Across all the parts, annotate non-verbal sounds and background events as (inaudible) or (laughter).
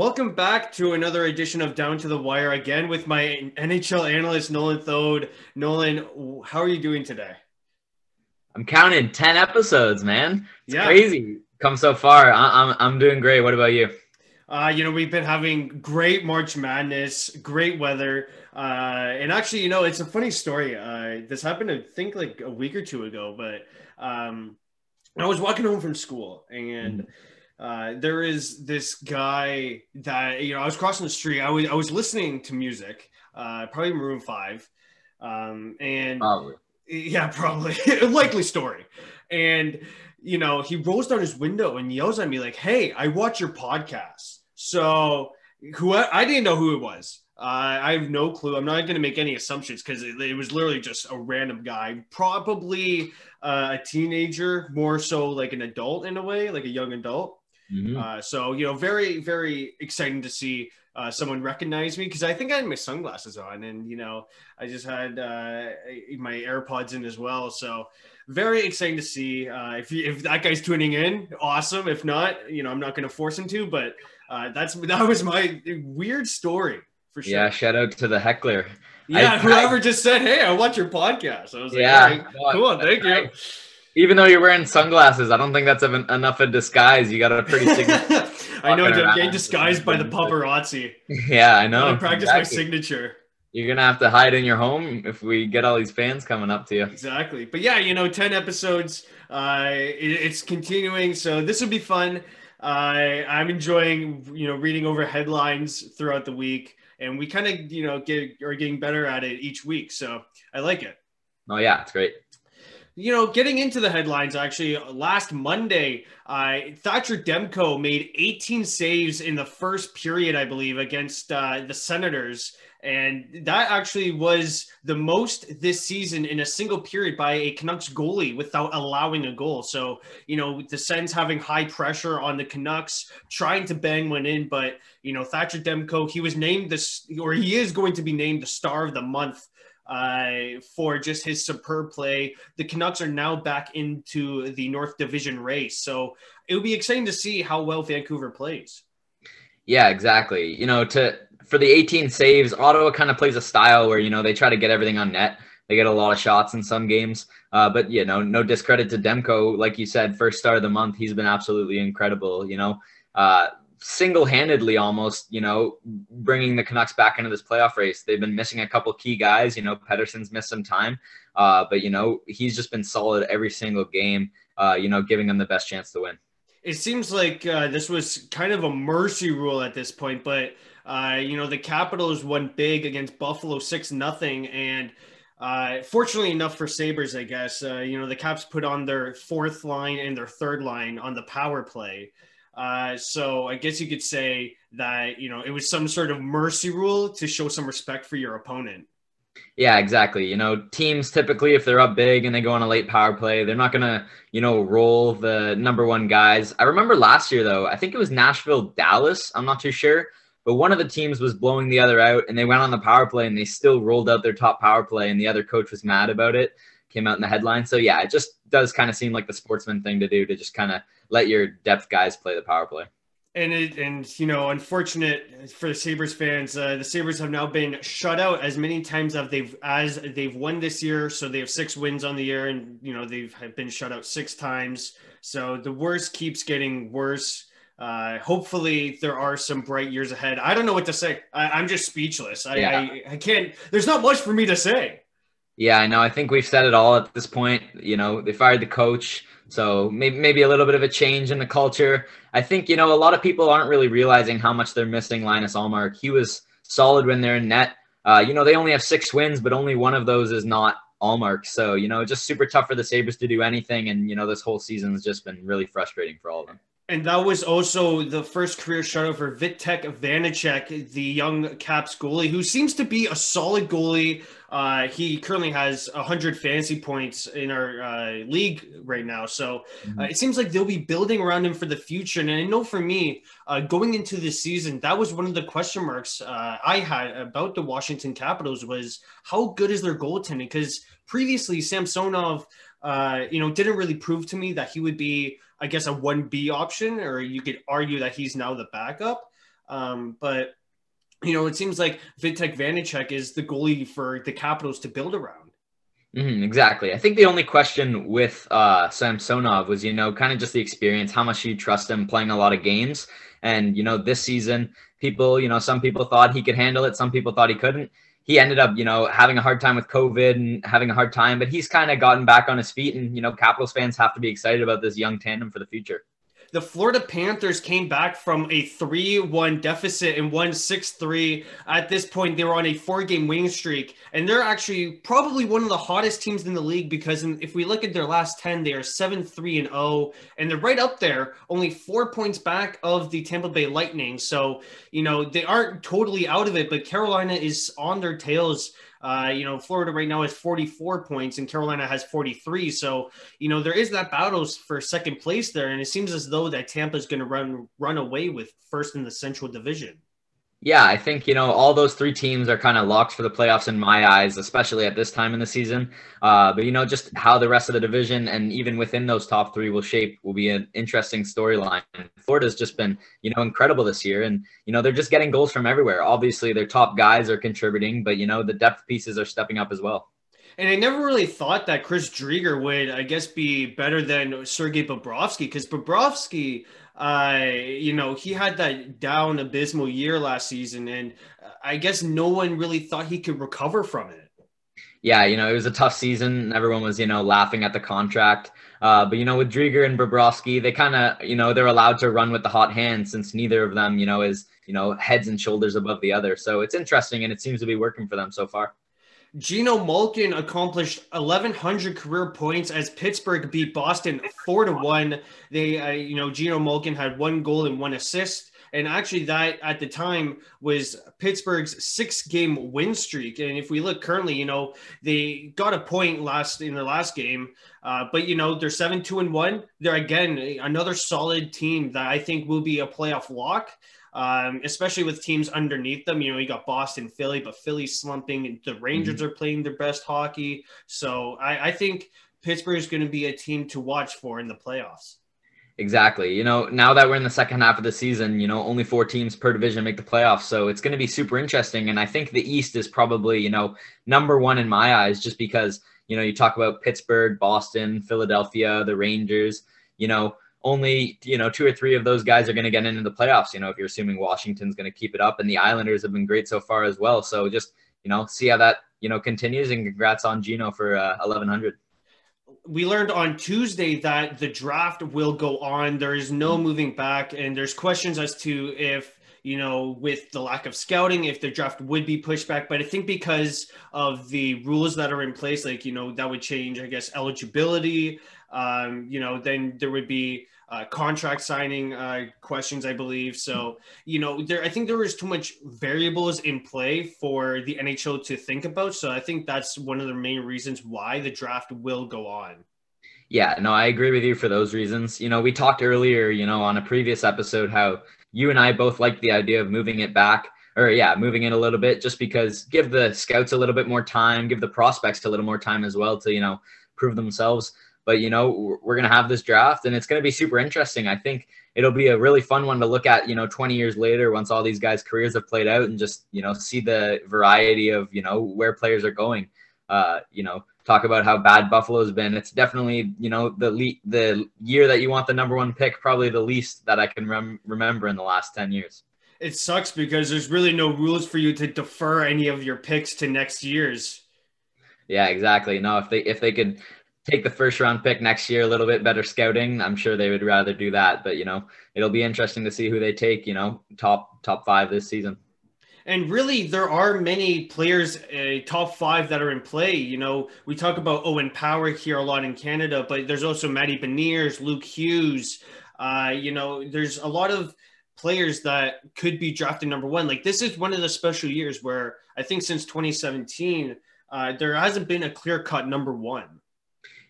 Welcome back to another edition of Down to the Wire again with my NHL analyst Nolan Thode. Nolan, how are you doing today? I'm counting 10 episodes, man. It's Yeah. crazy. Come so far. I- I'm, I'm doing great. What about you? Uh, you know, we've been having great March Madness, great weather. Uh, and actually, you know, it's a funny story. Uh, this happened, I think, like a week or two ago, but um, I was walking home from school and uh, there is this guy that, you know, I was crossing the street. I was, I was listening to music, uh, probably Maroon 5. Um, and Probably. yeah, probably. (laughs) Likely story. And, you know, he rolls down his window and yells at me like, Hey, I watch your podcast. So who I didn't know who it was. Uh, I have no clue. I'm not going to make any assumptions because it, it was literally just a random guy, probably uh, a teenager, more so like an adult in a way, like a young adult. Mhm. Uh, so you know, very very exciting to see uh, someone recognize me because I think I had my sunglasses on, and you know, I just had uh, my AirPods in as well. So very exciting to see. Uh, if you, if that guy's tuning in, awesome. If not, you know, I'm not going to force him to, but uh, that's (laughs) that was my weird story for sure. Yeah, shout out to the heckler. Yeah, I- whoever just said, "Hey, I watch your podcast," I was like, Yeah, "All right, no, cool, thank you." Even though you're wearing sunglasses, I don't think that's enough of a disguise. You got a pretty (laughs) I know, I'm getting disguised by the paparazzi. Yeah, I know. I practice my signature. You're gonna have to hide in your home if we get all these fans coming up to you. Exactly. But yeah, you know, 10 episodes. Uh, it- it's continuing. So this will be fun. Uh, I'm enjoying, you know, reading over headlines throughout the week. And we kind of, you know, get are getting better at it each week. So I like it. Oh yeah, it's great. You know, getting into the headlines, actually, last Monday, uh, Thatcher Demko made 18 saves in the first period, I believe, against uh, the Senators. And that actually was the most this season in a single period by a Canucks goalie without allowing a goal. So, you know, the Sens having high pressure on the Canucks, trying to bang one in. But, you know, Thatcher Demko, he was named this, or he is going to be named the star of the month uh, for just his superb play. The Canucks are now back into the North Division race. So it would be exciting to see how well Vancouver plays. Yeah, exactly. You know, to for the 18 saves, Ottawa kind of plays a style where you know they try to get everything on net. They get a lot of shots in some games, uh, but you know, no discredit to Demko. Like you said, first start of the month, he's been absolutely incredible. You know, uh, single-handedly almost. You know, bringing the Canucks back into this playoff race. They've been missing a couple key guys. You know, Pedersen's missed some time, uh, but you know he's just been solid every single game. Uh, you know, giving them the best chance to win. It seems like uh, this was kind of a mercy rule at this point, but uh, you know the Capitals won big against Buffalo six nothing, and uh, fortunately enough for Sabres, I guess uh, you know the Caps put on their fourth line and their third line on the power play. Uh, so I guess you could say that you know it was some sort of mercy rule to show some respect for your opponent. Yeah, exactly. You know, teams typically, if they're up big and they go on a late power play, they're not to, you know, roll the number one guys. I remember last year, though, I think it was Nashville, Dallas. I'm not too sure. But one of the teams was blowing the other out and they went on the power play and they still rolled out their top power play and the other coach was mad about it. Came out in the headline. So, yeah, it just does kind of seem like the sportsman thing to do to just kind of let your depth guys play the power play. And it, and you know, unfortunate for the Sabres fans, uh, the Sabres have now been shut out as many times as they've as they've won this year. So they have six wins on the year, and you know they've have been shut out six times. So the worst keeps getting worse. Uh, hopefully, there are some bright years ahead. I don't know what to say. I, I'm just speechless. I, Yeah. I I can't. There's not much for me to say. Yeah, I know. I think we've said it all at this point. You know, they fired the coach, so maybe maybe a little bit of a change in the culture. I think you know a lot of people aren't really realizing how much they're missing Linus Ullmark. He was solid when they're in net. Uh, you know, they only have six wins, but only one of those is not Allmark. So you know, just super tough for the Sabres to do anything. And you know, this whole season has just been really frustrating for all of them. And that was also the first career shutout for Vitek Vanecek, the young Caps goalie, who seems to be a solid goalie. Uh, he currently has 100 fantasy points in our uh, league right now. So uh, it seems like they'll be building around him for the future. And I know for me, uh, going into this season, that was one of the question marks uh, I had about the Washington Capitals was how good is their goaltending? Because previously, Samsonov, uh, you know, didn't really prove to me that he would be, I guess, a 1B option, or you could argue that he's now the backup. Um, but you know, it seems like Vitek Vanecek is the goalie for the Capitals to build around. Mm-hmm, exactly. I think the only question with uh, Samsonov was, you know, kind of just the experience, how much you trust him playing a lot of games. And, you know, this season, people, you know, some people thought he could handle it, some people thought he couldn't. He ended up, you know, having a hard time with COVID and having a hard time, but he's kind of gotten back on his feet. And, you know, Capitals fans have to be excited about this young tandem for the future the Florida Panthers came back from a 3 1 deficit and won 6 3. At this point, they were on a four game winning streak, and they're actually probably one of the hottest teams in the league because if we look at their last 10, they are 7 3 and 0, and they're right up there, only four points back of the Tampa Bay Lightning. So, you know, they aren't totally out of it, but Carolina is on their tails. Uh, you know, Florida right now has 44 points and Carolina has 43. So, you know, there is that battle for second place there. And it seems as though that Tampa is going to run run away with first in the Central Division. Yeah, I think, you know, all those three teams are kind of locked for the playoffs in my eyes, especially at this time in the season. Uh, but, you know, just how the rest of the division and even within those top three will shape will be an interesting storyline. Florida's just been, you know, incredible this year. And, you know, they're just getting goals from everywhere. Obviously, their top guys are contributing, but, you know, the depth pieces are stepping up as well. And I never really thought that Chris Driedger would, I guess, be better than Sergei Bobrovsky because Bobrovsky – uh, you know, he had that down abysmal year last season, and I guess no one really thought he could recover from it. Yeah, you know, it was a tough season. Everyone was, you know, laughing at the contract. Uh, but you know, with Driedger and Bobrovsky, they kind of, you know, they're allowed to run with the hot hand since neither of them, you know, is, you know, heads and shoulders above the other. So it's interesting, and it seems to be working for them so far. Geno Malkin accomplished 1,100 career points as Pittsburgh beat Boston four to one. They, uh, you know, Geno Malkin had one goal and one assist, and actually that at the time was Pittsburgh's six-game win streak. And if we look currently, you know, they got a point last in their last game, uh, but you know they're seven two and one. They're again another solid team that I think will be a playoff lock um, especially with teams underneath them. You know, you got Boston, Philly, but Philly's slumping. The Rangers mm-hmm. are playing their best hockey. So I, I think Pittsburgh is going to be a team to watch for in the playoffs. Exactly. You know, now that we're in the second half of the season, you know, only four teams per division make the playoffs. So it's going to be super interesting. And I think the East is probably, you know, number one in my eyes, just because, you know, you talk about Pittsburgh, Boston, Philadelphia, the Rangers, you know, only you know two or three of those guys are going to get into the playoffs. You know, if you're assuming Washington's going to keep it up, and the Islanders have been great so far as well. So just you know, see how that you know continues, and congrats on Geno for uh, 1100 we learned on Tuesday that the draft will go on. There is no moving back, and there's questions as to if you know, with the lack of scouting, if the draft would be pushed back. But I think because of the rules that are in place, like you know, that would change, I guess, eligibility. Um, you know, then there would be uh, contract signing uh, questions, I believe. So, you know, there I think there was too much variables in play for the NHL to think about. So I think that's one of the main reasons why the draft will go on. Yeah, no, I agree with you for those reasons. You know, we talked earlier, you know, on a previous episode how you and I both like the idea of moving it back or yeah, moving it a little bit just because give the scouts a little bit more time, give the prospects a little more time as well to, you know, prove themselves. But you know, we're going to have this draft, and it's going to be super interesting. I think it'll be a really fun one to look at. You know, 20 years later, once all these guys' careers have played out, and just you know see the variety of you know where players are going. Uh, you know, talk about how bad Buffalo's been. It's definitely you know the le- the year that you want the number one pick, probably the least that I can rem- remember in the last 10 years. It sucks because there's really no rules for you to defer any of your picks to next year's. Yeah, exactly. No, if they if they could take the first round pick next year, a little bit better scouting. I'm sure they would rather do that. But you know, it'll be interesting to see who they take. You know, top top five this season. And really, there are many players, uh, top five, that are in play. You know, we talk about Owen Power here a lot in Canada, but there's also Matty Beniers, Luke Hughes. Uh, you know, there's a lot of players that could be drafted number one. Like this is one of the special years where I think since 2017, uh, there hasn't been a clear cut number one.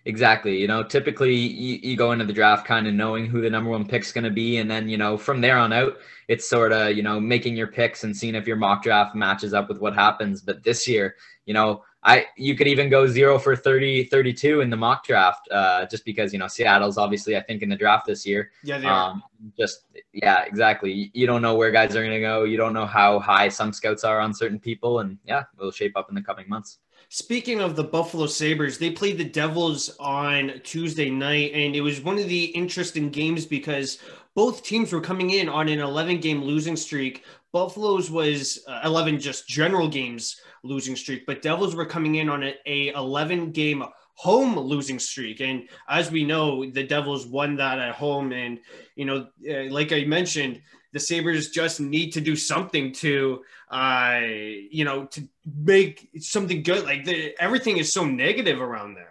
Exactly. You know, typically you, you go into the draft kind of knowing who the number one pick's going to be. And then, you know, from there on out, it's sort of, you know, making your picks and seeing if your mock draft matches up with what happens. But this year, you know, I you could even go zero for 30, 32 in the mock draft, uh, just because you know Seattle's obviously I think in the draft this year. Yeah, they are. Um, just yeah, exactly. You don't know where guys are going to go. You don't know how high some scouts are on certain people, and yeah, it'll shape up in the coming months. Speaking of the Buffalo Sabres, they played the Devils on Tuesday night, and it was one of the interesting games because both teams were coming in on an 11 game losing streak. Buffalo's was uh, 11 just general games losing streak, but Devils were coming in on a, a 11 game home losing streak. And as we know, the Devils won that at home. And, you know, uh, like I mentioned, the Sabres just need to do something to, uh, you know, to make something good. Like the, everything is so negative around there.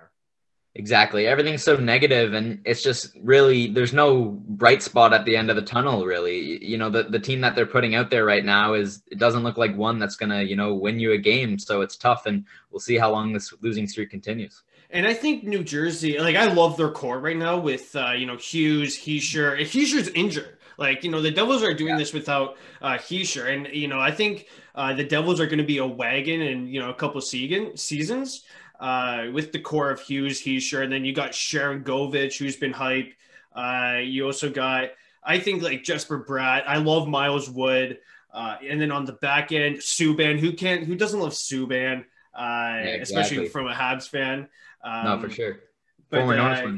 Exactly. Everything's so negative and it's just really there's no bright spot at the end of the tunnel really. You know, the the team that they're putting out there right now is it doesn't look like one that's going to, you know, win you a game, so it's tough and we'll see how long this losing streak continues. And I think New Jersey, like I love their core right now with uh, you know, Hughes, Hischier. Hischier's injured. Like, you know, the Devils are doing yeah. this without uh Hischier. And, you know, I think uh, the Devils are going to be a wagon in, you know, a couple season, seasons uh, with the core of Hughes, Hischier, and then you got Sharangovich, who's been hype. Uh, you also got, I think, like Jesper Bratt. I love Miles Wood. Uh, and then on the back end, Subban, who can't, who doesn't love Subban, uh, yeah, exactly. especially from a Habs fan. Um, no, for sure. Former but, uh,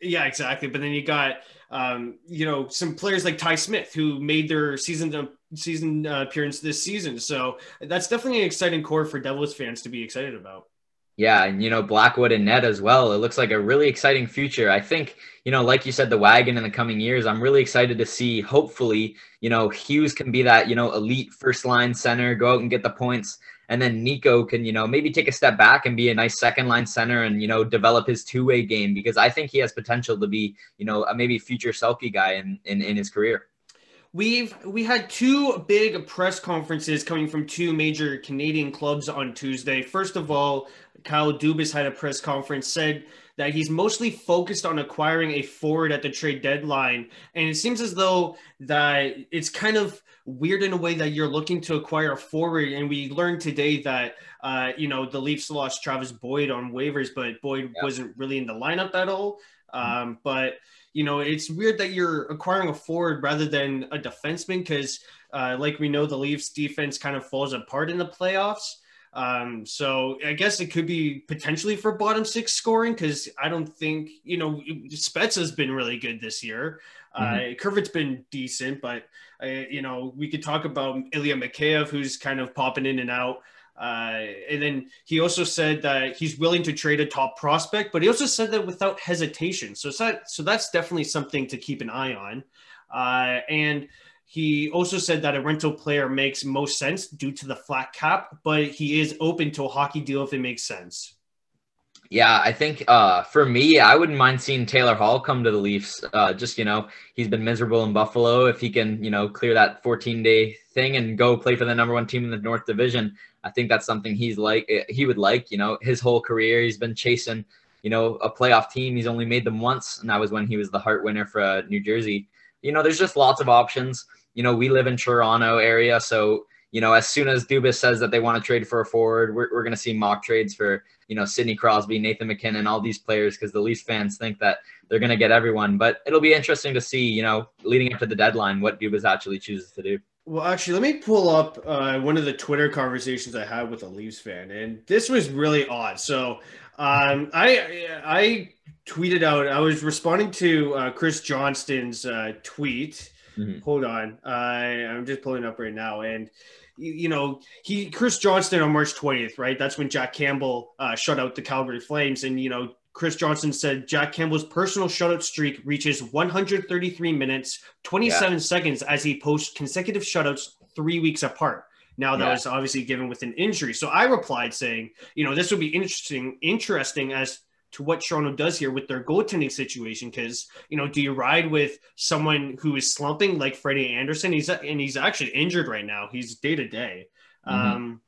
Yeah, exactly. But then you got, um, you know, some players like Ty Smith who made their season season uh, appearance this season. So that's definitely an exciting core for Devils fans to be excited about. Yeah, and you know Blackwood and Ned as well. It looks like a really exciting future. I think you know, like you said, the wagon in the coming years. I'm really excited to see. Hopefully, you know, Hughes can be that you know elite first line center, go out and get the points, and then Nico can you know maybe take a step back and be a nice second line center and you know develop his two way game because I think he has potential to be you know a maybe future Selke guy in in, in his career. We've we had two big press conferences coming from two major Canadian clubs on Tuesday. First of all, Kyle Dubas had a press conference, said that he's mostly focused on acquiring a forward at the trade deadline. And it seems as though that it's kind of weird in a way that you're looking to acquire a forward. And we learned today that, uh, you know, the Leafs lost Travis Boyd on waivers, but Boyd yeah. wasn't really in the lineup at all. Um, but, you know, it's weird that you're acquiring a forward rather than a defenseman because, uh, like we know, the Leafs defense kind of falls apart in the playoffs. Um, so I guess it could be potentially for bottom six scoring because I don't think you know Spets has been really good this year. Mm-hmm. Uh, Kerfoot's been decent, but uh, you know we could talk about Ilya Mikheyev, who's kind of popping in and out. Uh, and then he also said that he's willing to trade a top prospect, but he also said that without hesitation. So that so that's definitely something to keep an eye on. Uh, and he also said that a rental player makes most sense due to the flat cap, but he is open to a hockey deal if it makes sense. Yeah, I think uh, for me, I wouldn't mind seeing Taylor Hall come to the Leafs. Uh, just you know, he's been miserable in Buffalo. If he can, you know, clear that 14 day thing and go play for the number one team in the North Division, I think that's something he's like eh, he would like. You know, his whole career he's been chasing, you know, a playoff team. He's only made them once, and that was when he was the Hart winner for uh, New Jersey. You know, there's just lots of options you know, we live in Toronto area, so you know, as soon as Dubas says that they want to trade for a forward, we're, we're going to see mock trades for, you know, Sidney Crosby, Nathan MacKinnon, all these players because the Leafs fans think that they're going to get everyone. But it'll be interesting to see, you know, leading up to the deadline, what Dubas actually chooses to do. Well, actually, let me pull up uh, one of the Twitter conversations I had with a Leafs fan, and this was really odd. So, um, I I tweeted out. I was responding to uh, Chris Johnston's uh, tweet Mm-hmm. Hold on, I I'm just pulling up right now, and you know he Chris Johnston on March 20th, right? That's when Jack Campbell uh, shut out the Calgary Flames, and you know Chris Johnston said Jack Campbell's personal shutout streak reaches 133 minutes 27 yeah. seconds as he posts consecutive shutouts three weeks apart. Now that yeah. was obviously given with an injury. So I replied saying, you know, this would be interesting, interesting as to what Toronto does here with their goaltending situation. Because you know, do you ride with someone who is slumping like Freddie Andersen? He's and he's actually injured right now. He's day to day. Mm-hmm. Um,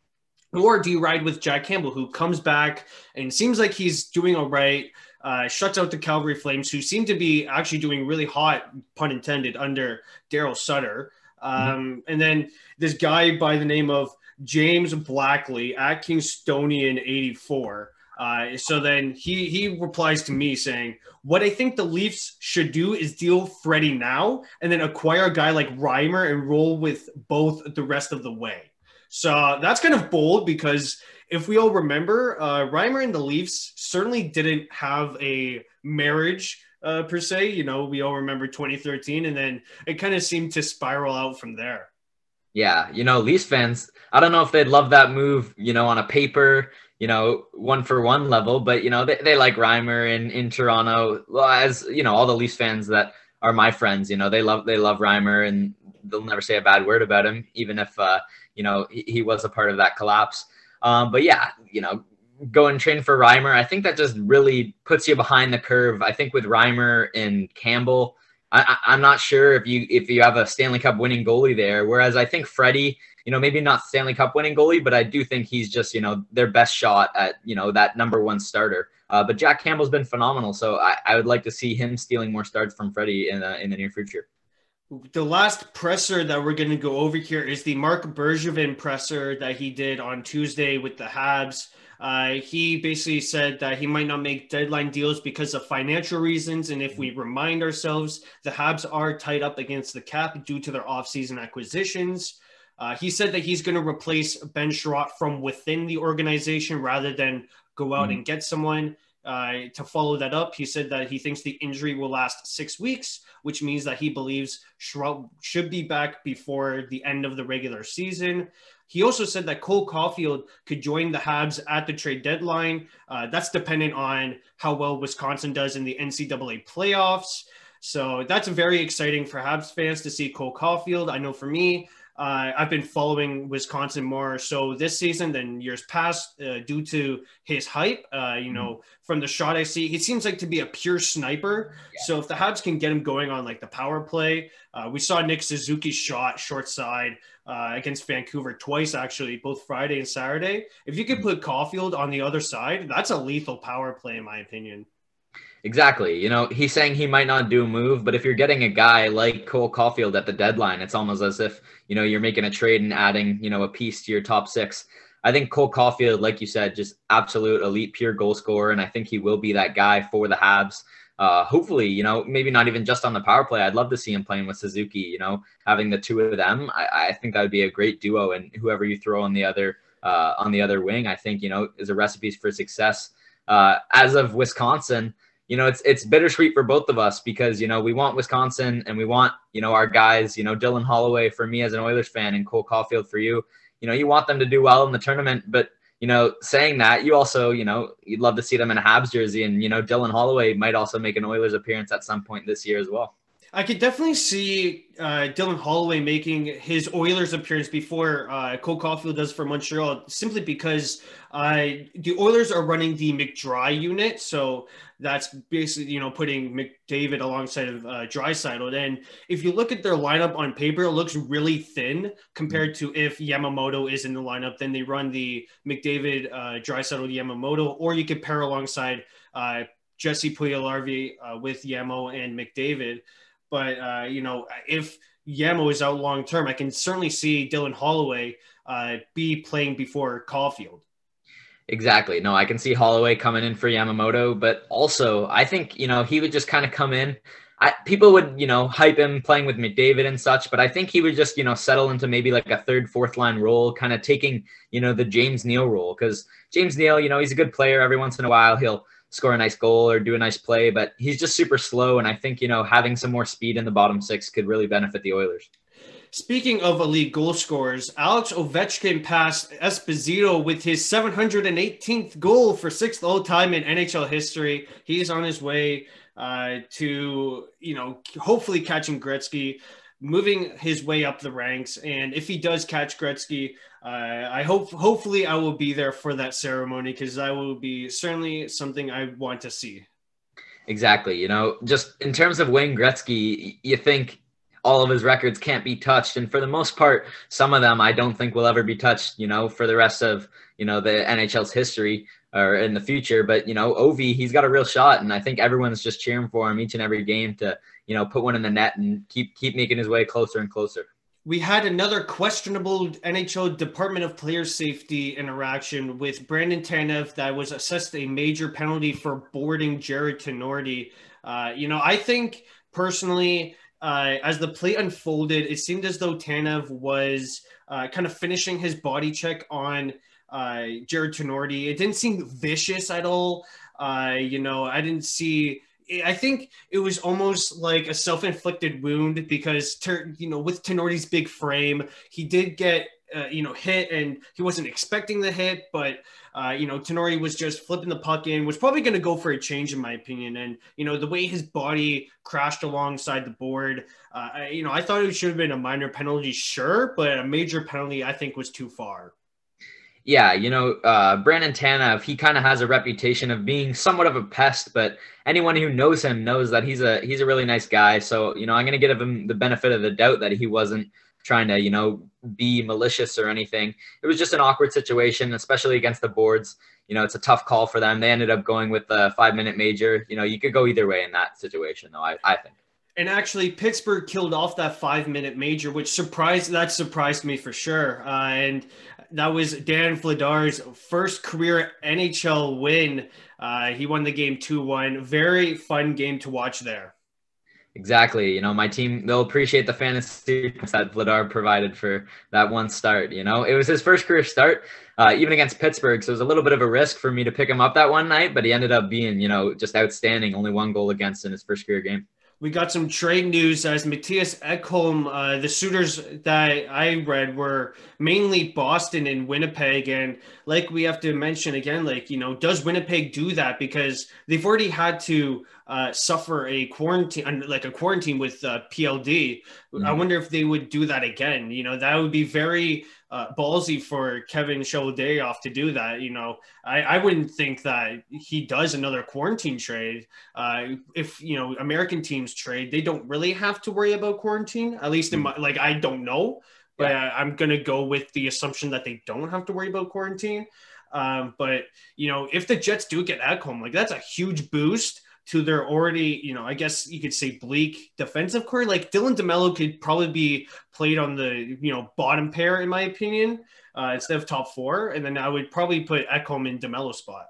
Or do you ride with Jack Campbell, who comes back and seems like he's doing all right? Uh, shuts out the Calgary Flames, who seem to be actually doing really hot, pun intended, under Daryl Sutter. Um. And then this guy by the name of James Blackley at Kingstonian 84. Uh, so then he he replies to me saying, "What I think the Leafs should do is deal Freddie now, and then acquire a guy like Reimer and roll with both the rest of the way." So that's kind of bold because if we all remember, uh, Reimer and the Leafs certainly didn't have a marriage uh, per se. You know, we all remember 2013, and then it kind of seemed to spiral out from there. Yeah, you know, Leafs fans, I don't know if they'd love that move, you know, on a paper you know, one for one level, but you know, they, they like Reimer in, in Toronto. Well, as you know, all the Leafs fans that are my friends, you know, they love they love Reimer and they'll never say a bad word about him, even if uh, you know, he, he was a part of that collapse. Um, but yeah, you know, go and train for Reimer. I think that just really puts you behind the curve. I think with Reimer and Campbell, I, am not sure if you if you have a Stanley Cup winning goalie there. Whereas I think Freddie you know, maybe not Stanley Cup winning goalie, but I do think he's just, you know, their best shot at, you know, that number one starter. Uh, but Jack Campbell's been phenomenal. So I, I would like to see him stealing more starts from Freddie in, uh, in the near future. The last presser that we're going to go over here is the Marc Bergevin presser that he did on Tuesday with the Habs. Uh, he basically said that he might not make deadline deals because of financial reasons. And if we remind ourselves, the Habs are tied up against the cap due to their offseason acquisitions. Uh, he said that he's going to replace Ben Chiarot from within the organization rather than go out mm-hmm. and get someone uh, to follow that up. He said that he thinks the injury will last six weeks, which means that he believes Chiarot should be back before the end of the regular season. He also said that Cole Caufield could join the Habs at the trade deadline. Uh, that's dependent on how well Wisconsin does in the NCAA playoffs. So that's very exciting for Habs fans to see Cole Caufield. I know for me, uh, I've been following Wisconsin more so this season than years past uh, due to his hype. Uh, you know, mm-hmm. from the shot I see, he seems like to be a pure sniper. Yeah. So if the Habs can get him going on like the power play, uh, we saw Nick Suzuki's shot short side uh, against Vancouver twice, actually, both Friday and Saturday. If you could mm-hmm. put Caufield on the other side, that's a lethal power play, in my opinion. Exactly. You know, he's saying he might not do a move, but if you're getting a guy like Cole Caufield at the deadline, it's almost as if, you know, you're making a trade and adding, you know, a piece to your top six. I think Cole Caufield, like you said, just absolute elite pure goal scorer. And I think he will be that guy for the Habs. Uh, hopefully, you know, maybe not even just on the power play. I'd love to see him playing with Suzuki, you know, having the two of them. I, I think that would be a great duo. And whoever you throw on the other, uh, on the other wing, I think, you know, is a recipe for success. Uh, as of Wisconsin, you know, it's it's bittersweet for both of us because you know we want Wisconsin and we want you know our guys. You know, Dylan Holloway for me as an Oilers fan and Cole Caufield for you. You know, you want them to do well in the tournament, but you know, saying that, you also, you know, you'd love to see them in a Habs jersey, and you know, Dylan Holloway might also make an Oilers appearance at some point this year as well. I could definitely see uh, Dylan Holloway making his Oilers appearance before uh, Cole Caufield does for Montreal, simply because uh, the Oilers are running the McDrai unit, so that's basically you know putting McDavid alongside of uh, Draisaitl. And if you look at their lineup on paper, it looks really thin compared to if Yamamoto is in the lineup. Then they run the McDavid, uh, Draisaitl, Yamamoto, or you could pair alongside uh, Jesse Puljujarvi uh, with Yamo and McDavid. But uh, you know, if Yamo is out long term, I can certainly see Dylan Holloway uh, be playing before Caufield. Exactly. No, I can see Holloway coming in for Yamamoto, but also I think you know he would just kind of come in. I, people would you know hype him playing with McDavid and such, but I think he would just you know settle into maybe like a third, fourth line role, kind of taking you know the James Neal role because James Neal, you know, he's a good player. Every once in a while, he'll score a nice goal or do a nice play, but he's just super slow. And I think, you know, having some more speed in the bottom six could really benefit the Oilers. Speaking of elite goal scorers, Alex Ovechkin passed Esposito with his 718th goal for sixth all time in NHL history. He's on his way uh, to, you know, hopefully catching Gretzky moving his way up the ranks. And if he does catch Gretzky, uh, I hope hopefully I will be there for that ceremony because that will be certainly something I want to see. Exactly. You know, just in terms of Wayne Gretzky, you think all of his records can't be touched, and for the most part, some of them I don't think will ever be touched. You know, for the rest of you know the NHL's history or in the future. But you know, Ovi, he's got a real shot, and I think everyone's just cheering for him each and every game to you know put one in the net and keep keep making his way closer and closer. we had another questionable NHL Department of Player Safety interaction with Brandon Tanev that was assessed a major penalty for boarding Jarred Tinordi. Uh, you know, I think personally, uh, as the play unfolded, it seemed as though Tanev was uh, kind of finishing his body check on uh, Jarred Tinordi. It didn't seem vicious at all. Uh, you know, I didn't see I think it was almost like a self-inflicted wound because, you know, with Tinordi's big frame, he did get, uh, you know, hit and he wasn't expecting the hit, but, uh, you know, Tinordi was just flipping the puck in, was probably going to go for a change, in my opinion. And, you know, the way his body crashed alongside the board, uh, I, you know, I thought it should have been a minor penalty, sure, but a major penalty, I think, was too far. Yeah, you know, uh, Brandon Tanev, he kind of has a reputation of being somewhat of a pest, but anyone who knows him knows that he's a he's a really nice guy. So, you know, I'm to give him the benefit of the doubt that he wasn't trying to, you know, be malicious or anything. It was just an awkward situation, especially against the boards. You know, it's a tough call for them. They ended up going with the five minute major. You know, you could go either way in that situation, though, I, I think. And actually, Pittsburgh killed off that five minute major, which surprised that surprised me for sure. Uh, and that was Dan Vladar's first career NHL win. Uh, he won the game 2 1. Very fun game to watch there. Exactly. You know, my team, they'll appreciate the fantasy that Vladar provided for that one start. You know, it was his first career start, uh, even against Pittsburgh. So it was a little bit of a risk for me to pick him up that one night, but he ended up being, you know, just outstanding. Only one goal against in his first career game we got some trade news as Mattias Ekholm. Uh, the suitors that I read were mainly Boston and Winnipeg. And like we have to mention again, like, you know, does Winnipeg do that? Because they've already had to uh, suffer a quarantine, like a quarantine with uh, PLD. Mm-hmm. I wonder if they would do that again. You know, that would be very uh, ballsy for Kevin off to do that. You know, I, I wouldn't think that he does another quarantine trade. Uh, if you know American teams trade, they don't really have to worry about quarantine. At least in my like, I don't know, but yeah. I'm gonna go with the assumption that they don't have to worry about quarantine. Um, but you know, if the Jets do get Ekholm, like that's a huge boost to their already, you know, I guess you could say bleak defensive core. Like Dylan DeMelo could probably be played on the, you know, bottom pair in my opinion, uh, instead of top four. And then I would probably put Ekholm in DeMelo spot.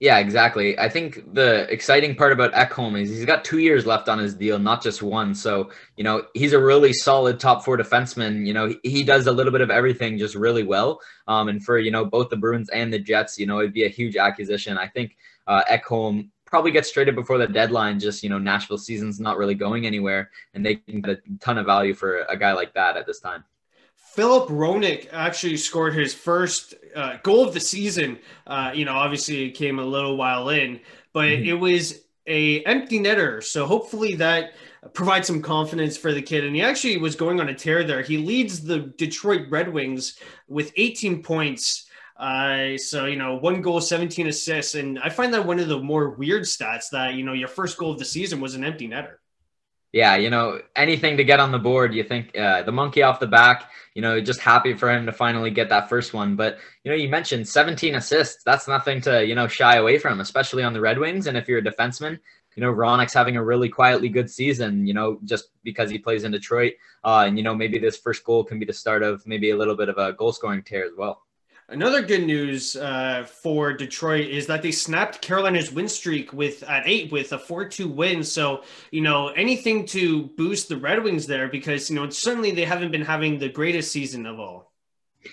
Yeah, exactly. I think the exciting part about Ekholm is he's got two years left on his deal, not just one. So, you know, he's a really solid top four defenseman. You know, he, he does a little bit of everything just really well. Um, and for, you know, both the Bruins and the Jets, you know, it'd be a huge acquisition. I think uh, Ekholm probably gets traded before the deadline. Just you know, Nashville season's not really going anywhere, and they can get a ton of value for a guy like that at this time. Filip Hronek actually scored his first uh, goal of the season. Uh, you know, obviously it came a little while in, but mm-hmm. it was a empty netter. So hopefully that provides some confidence for the kid. And he actually was going on a tear there. He leads the Detroit Red Wings with 18 points uh, so you know, one goal, 17 assists, and I find that one of the more weird stats that you know your first goal of the season was an empty netter. Yeah, you know, anything to get on the board. You think uh, the monkey off the back. You know, just happy for him to finally get that first one. But you know, you mentioned 17 assists. That's nothing to you know shy away from, especially on the Red Wings. And if you're a defenseman, you know, Hronek's having a really quietly good season, you know, just because he plays in Detroit. Uh, and, you know, maybe this first goal can be the start of maybe a little bit of a goal scoring tear as well. Another good news uh, for Detroit is that they snapped Carolina's win streak with at eight with a four-two win. So you know anything to boost the Red Wings there because you know certainly they haven't been having the greatest season of all.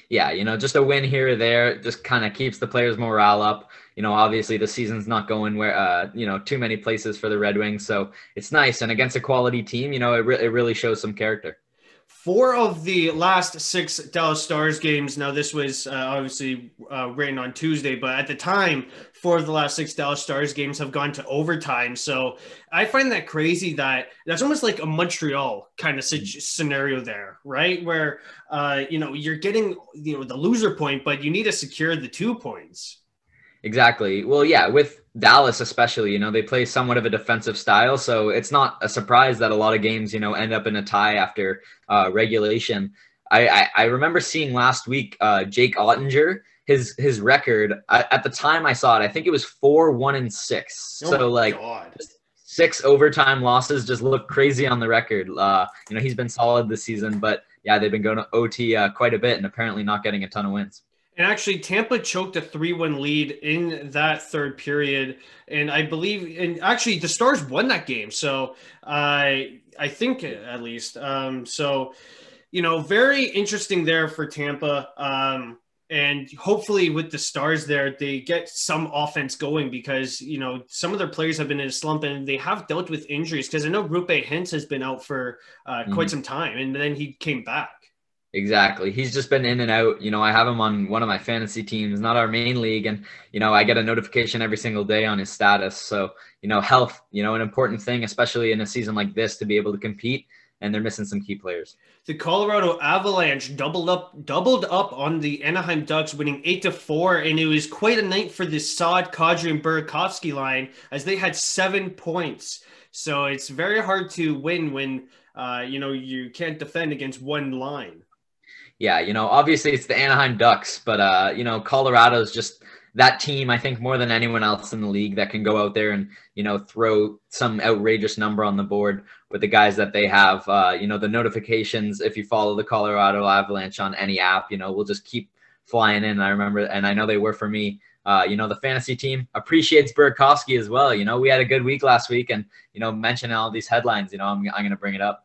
Yeah, you know, just a win here or there just kind of keeps the players' morale up. You know, obviously the season's not going where uh, you know too many places for the Red Wings, so it's nice. And against a quality team, you know, it, re- it really shows some character four of the last six Dallas Stars games. Now, this was uh, obviously uh, written on Tuesday, but at the time, four of the last six Dallas Stars games have gone to overtime. So I find that crazy that that's almost like a Montreal kind of scenario there, right? Where, uh, you know, you're getting, you know, the loser point, but you need to secure the two points. Exactly. Well, yeah, with Dallas especially, you know, they play somewhat of a defensive style, so it's not a surprise that a lot of games, you know, end up in a tie after uh, regulation. I, I, I remember seeing last week uh, Jake Oettinger his his record I, at the time I saw it. I think it was four one and six. Oh so like six overtime losses just look crazy on the record. Uh, you know, he's been solid this season, but yeah, they've been going to OT uh, quite a bit and apparently not getting a ton of wins. And actually, Tampa choked a 3 1 lead in that third period. And I believe, and actually, the Stars won that game. So I, I think at least. Um, so, you know, very interesting there for Tampa. Um, and hopefully with the stars there they get some offense going because you know some of their players have been in a slump and they have dealt with injuries because i know Roope Hintz has been out for uh, quite mm-hmm. some time and then he came back Exactly. He's just been in and out. You know, I have him on one of my fantasy teams, not our main league. And, you know, I get a notification every single day on his status. So, you know, health, you know, an important thing, especially in a season like this to be able to compete. And they're missing some key players. The Colorado Avalanche doubled up doubled up on the Anaheim Ducks, winning eight to four, and it was quite a night for the Saad, Kadri, and Burakovsky line as they had seven points. So it's very hard to win when uh, you know you can't defend against one line yeah, you know, obviously it's the Anaheim Ducks, but uh, you know, Colorado's just that team, I think, more than anyone else in the league that can go out there and, you know, throw some outrageous number on the board with the guys that they have. Uh, you know, the notifications, if you follow the Colorado Avalanche on any app, you know, will just keep flying in. I remember, and I know they were for me. Uh, you know, the fantasy team appreciates Burakovsky as well. You know, we had a good week last week and, you know, mentioning all these headlines, you know, I'm, I'm going to bring it up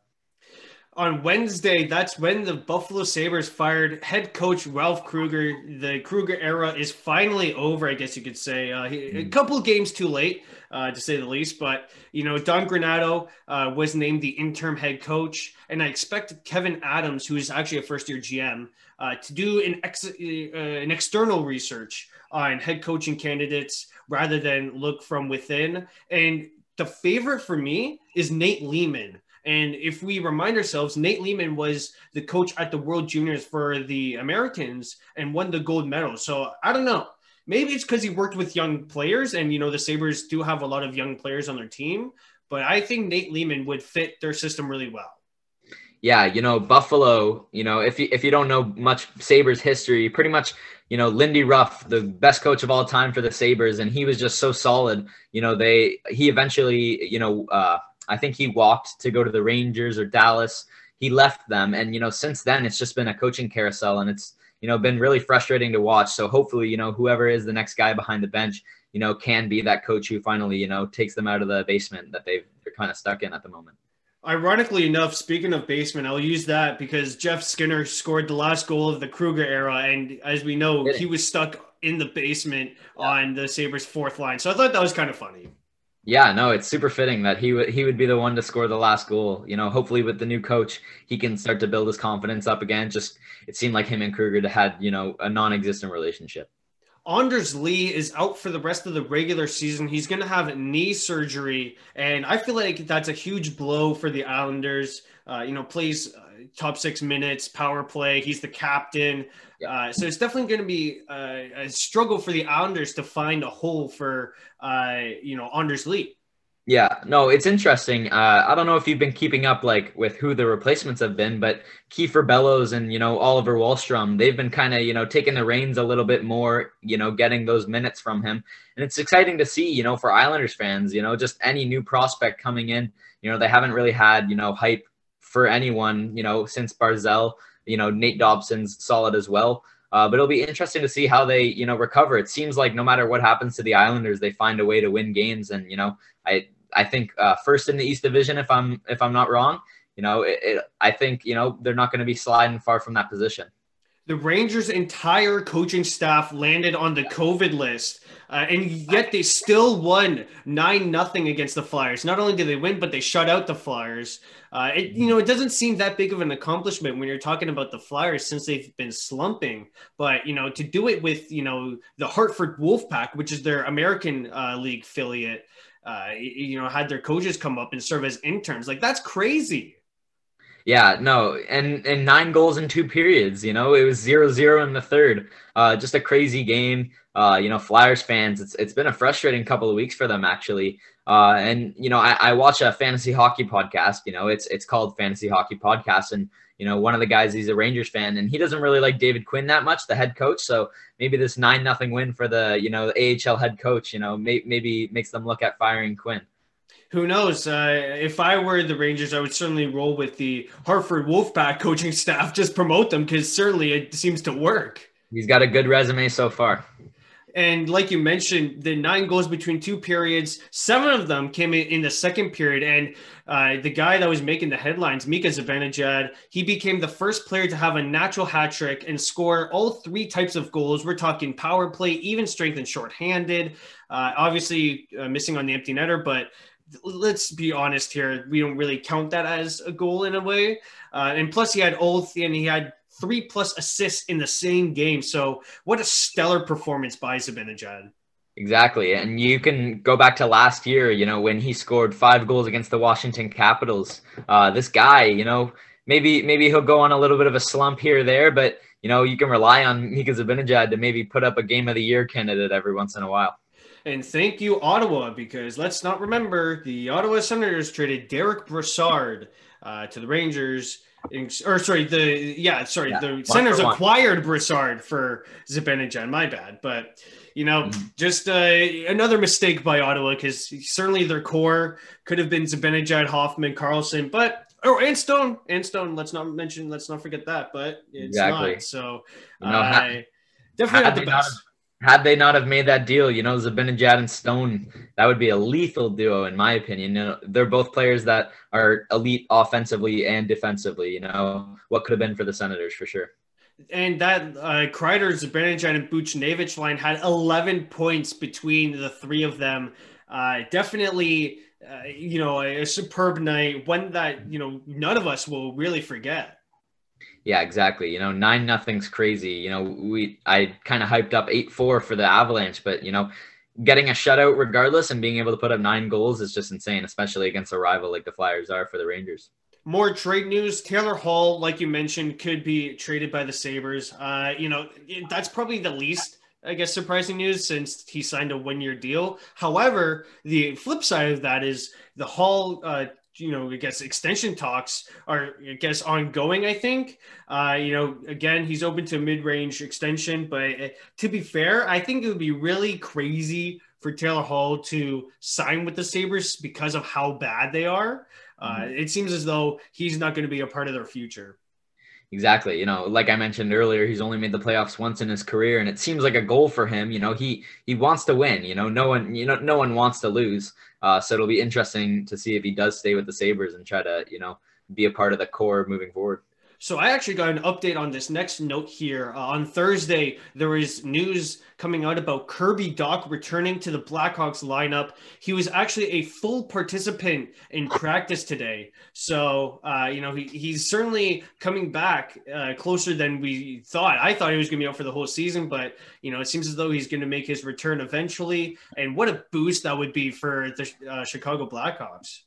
on Wednesday, that's when the Buffalo Sabres fired head coach Ralph Krueger. The Krueger era is finally over, I guess you could say. Uh, he, a hmm. couple of games too late, uh, to say the least. But, you know, Don Granato uh, was named the interim head coach. And I expect Kevyn Adams, who is actually a first year GM, uh, to do an, ex- uh, an external research on head coaching candidates rather than look from within. And the favorite for me is Nate Leaman and if we remind ourselves, Nate Leaman was the coach at the World Juniors for the Americans and won the gold medal. So I don't know. Maybe it's because he worked with young players, and you know the Sabres do have a lot of young players on their team. But I think Nate Leaman would fit their system really well. Yeah, you know Buffalo. You know if you if you don't know much Sabres history, pretty much you know Lindy Ruff, the best coach of all time for the Sabres, and he was just so solid. You know they he eventually you know. Uh, I think he walked to go to the Rangers or Dallas. He left them, and you know, since then it's just been a coaching carousel, and it's you know been really frustrating to watch. So hopefully, you know, whoever is the next guy behind the bench, you know, can be that coach who finally you know takes them out of the basement that they've they're kind of stuck in at the moment. Ironically enough, speaking of basement, I'll use that because Jeff Skinner scored the last goal of the Krueger era, and as we know, he was stuck in the basement yeah. on the Sabres' fourth line. So I thought that was kind of funny. Yeah, no, it's super fitting that he would he would be the one to score the last goal. You know, hopefully with the new coach, he can start to build his confidence up again. Just it seemed like him and Krueger had you know a non-existent relationship. Anders Lee is out for the rest of the regular season. He's going to have knee surgery, and I feel like that's a huge blow for the Islanders. Uh, you know, plays top six minutes, power play. He's the captain. Uh, so it's definitely going to be a, a, struggle for the Islanders to find a hole for, uh, you know, Anders Lee. Yeah, no, it's interesting. Uh, I don't know if you've been keeping up like with who the replacements have been, but Kiefer Bellows and you know Oliver Wahlstrom, they've been kind of you know taking the reins a little bit more, you know, getting those minutes from him, and it's exciting to see, you know, for Islanders fans, you know, just any new prospect coming in, you know, they haven't really had you know hype for anyone, you know, since Barzal, you know, Nate Dobson's solid as well. Uh, but it'll be interesting to see how they, you know, recover. It seems like no matter what happens to the Islanders, they find a way to win games. And you know, I I think uh, first in the East Division, if I'm if I'm not wrong, you know, it, it, I think you know they're not going to be sliding far from that position. The Rangers' entire coaching staff landed on the COVID list, uh, and yet they still won nine nothing against the Flyers. Not only did they win, but they shut out the Flyers. Uh, it, you know, it doesn't seem that big of an accomplishment when you're talking about the Flyers since they've been slumping. But you know, to do it with you know the Hartford Wolfpack, which is their American uh, League affiliate, uh, you know, had their coaches come up and serve as interns. Like that's crazy. Yeah, no, and and nine goals in two periods. You know, it was zero zero in the third. Uh, just a crazy game. Uh, you know, Flyers fans, it's it's been a frustrating couple of weeks for them actually. Uh, and you know, I, I watch a fantasy hockey podcast. You know, it's it's called Fantasy Hockey Podcast, and you know, one of the guys he's a Rangers fan, and he doesn't really like David Quinn that much, the head coach. So maybe this nine nothing win for the you know the AHL head coach, you know, may, maybe makes them look at firing Quinn. who knows? Uh, if I were the Rangers, I would certainly roll with the Hartford Wolfpack coaching staff, just promote them because certainly it seems to work. He's got a good resume so far. And like you mentioned, the nine goals between two periods, seven of them came in, in the second period. And uh, the guy that was making the headlines, Mika Zibanejad, he became the first player to have a natural hat trick and score all three types of goals. We're talking power play, even strength and shorthanded. Uh, obviously, uh, missing on the empty netter, but let's be honest here, we don't really count that as a goal in a way. Uh, and plus, he had Oath and he had three plus assists in the same game. So, what a stellar performance by Zibanejad. Exactly. And you can go back to last year, you know, when he scored five goals against the Washington Capitals. Uh, this guy, you know, maybe maybe he'll go on a little bit of a slump here or there, but you know, you can rely on Mika Zibanejad to maybe put up a game of the year candidate every once in a while. And thank you, Ottawa, because let's not remember the Ottawa Senators traded Derek Brassard uh, to the Rangers. Or sorry, the yeah, sorry, yeah, the Senators acquired Brassard for Zibanejad. My bad, but you know, mm-hmm. just uh, another mistake by Ottawa because certainly their core could have been Zibanejad, Hoffman, Karlsson, but oh, and Stone, and Stone. Let's not mention, let's not forget that, but it's exactly. not. So, you know, uh, definitely not the best had they not have made that deal, you know, Zibanejad and Stone, that would be a lethal duo, in my opinion. You know, they're both players that are elite offensively and defensively. You know, what could have been for the Senators for sure. And that uh, Kreider, Zibanejad, and Buchnevich line had 11 points between the three of them. Uh, definitely, uh, you know, a, a superb night, one that you know none of us will really forget. Yeah, exactly. You know, nine nothing's crazy. You know, we I kind of hyped up eight four for the Avalanche, but you know, getting a shutout regardless and being able to put up nine goals is just insane, especially against a rival like the Flyers are for the Rangers. More trade news. Taylor Hall, like you mentioned, could be traded by the Sabres. Uh, you know, that's probably the least, I guess, surprising news since he signed a one year deal. However, the flip side of that is the Hall uh, you know, I guess extension talks are, I guess, ongoing. I think, uh, you know, again, he's open to mid-range extension, but uh, to be fair, I think it would be really crazy for Taylor Hall to sign with the Sabres because of how bad they are. Uh, mm-hmm. It seems as though he's not going to be a part of their future. Exactly. You know, like I mentioned earlier, he's only made the playoffs once in his career, and it seems like a goal for him. You know, he he wants to win. You know, no one you know no one wants to lose. Uh, so it'll be interesting to see if he does stay with the Sabres and try to you know be a part of the core moving forward. So I actually got an update on this next note here. Uh, on Thursday, there was news coming out about Kirby Dach returning to the Blackhawks lineup. He was actually a full participant in practice today. So, uh, you know, he, he's certainly coming back uh, closer than we thought. I thought he was going to be out for the whole season, but, you know, it seems as though he's going to make his return eventually. And what a boost that would be for the uh, Chicago Blackhawks.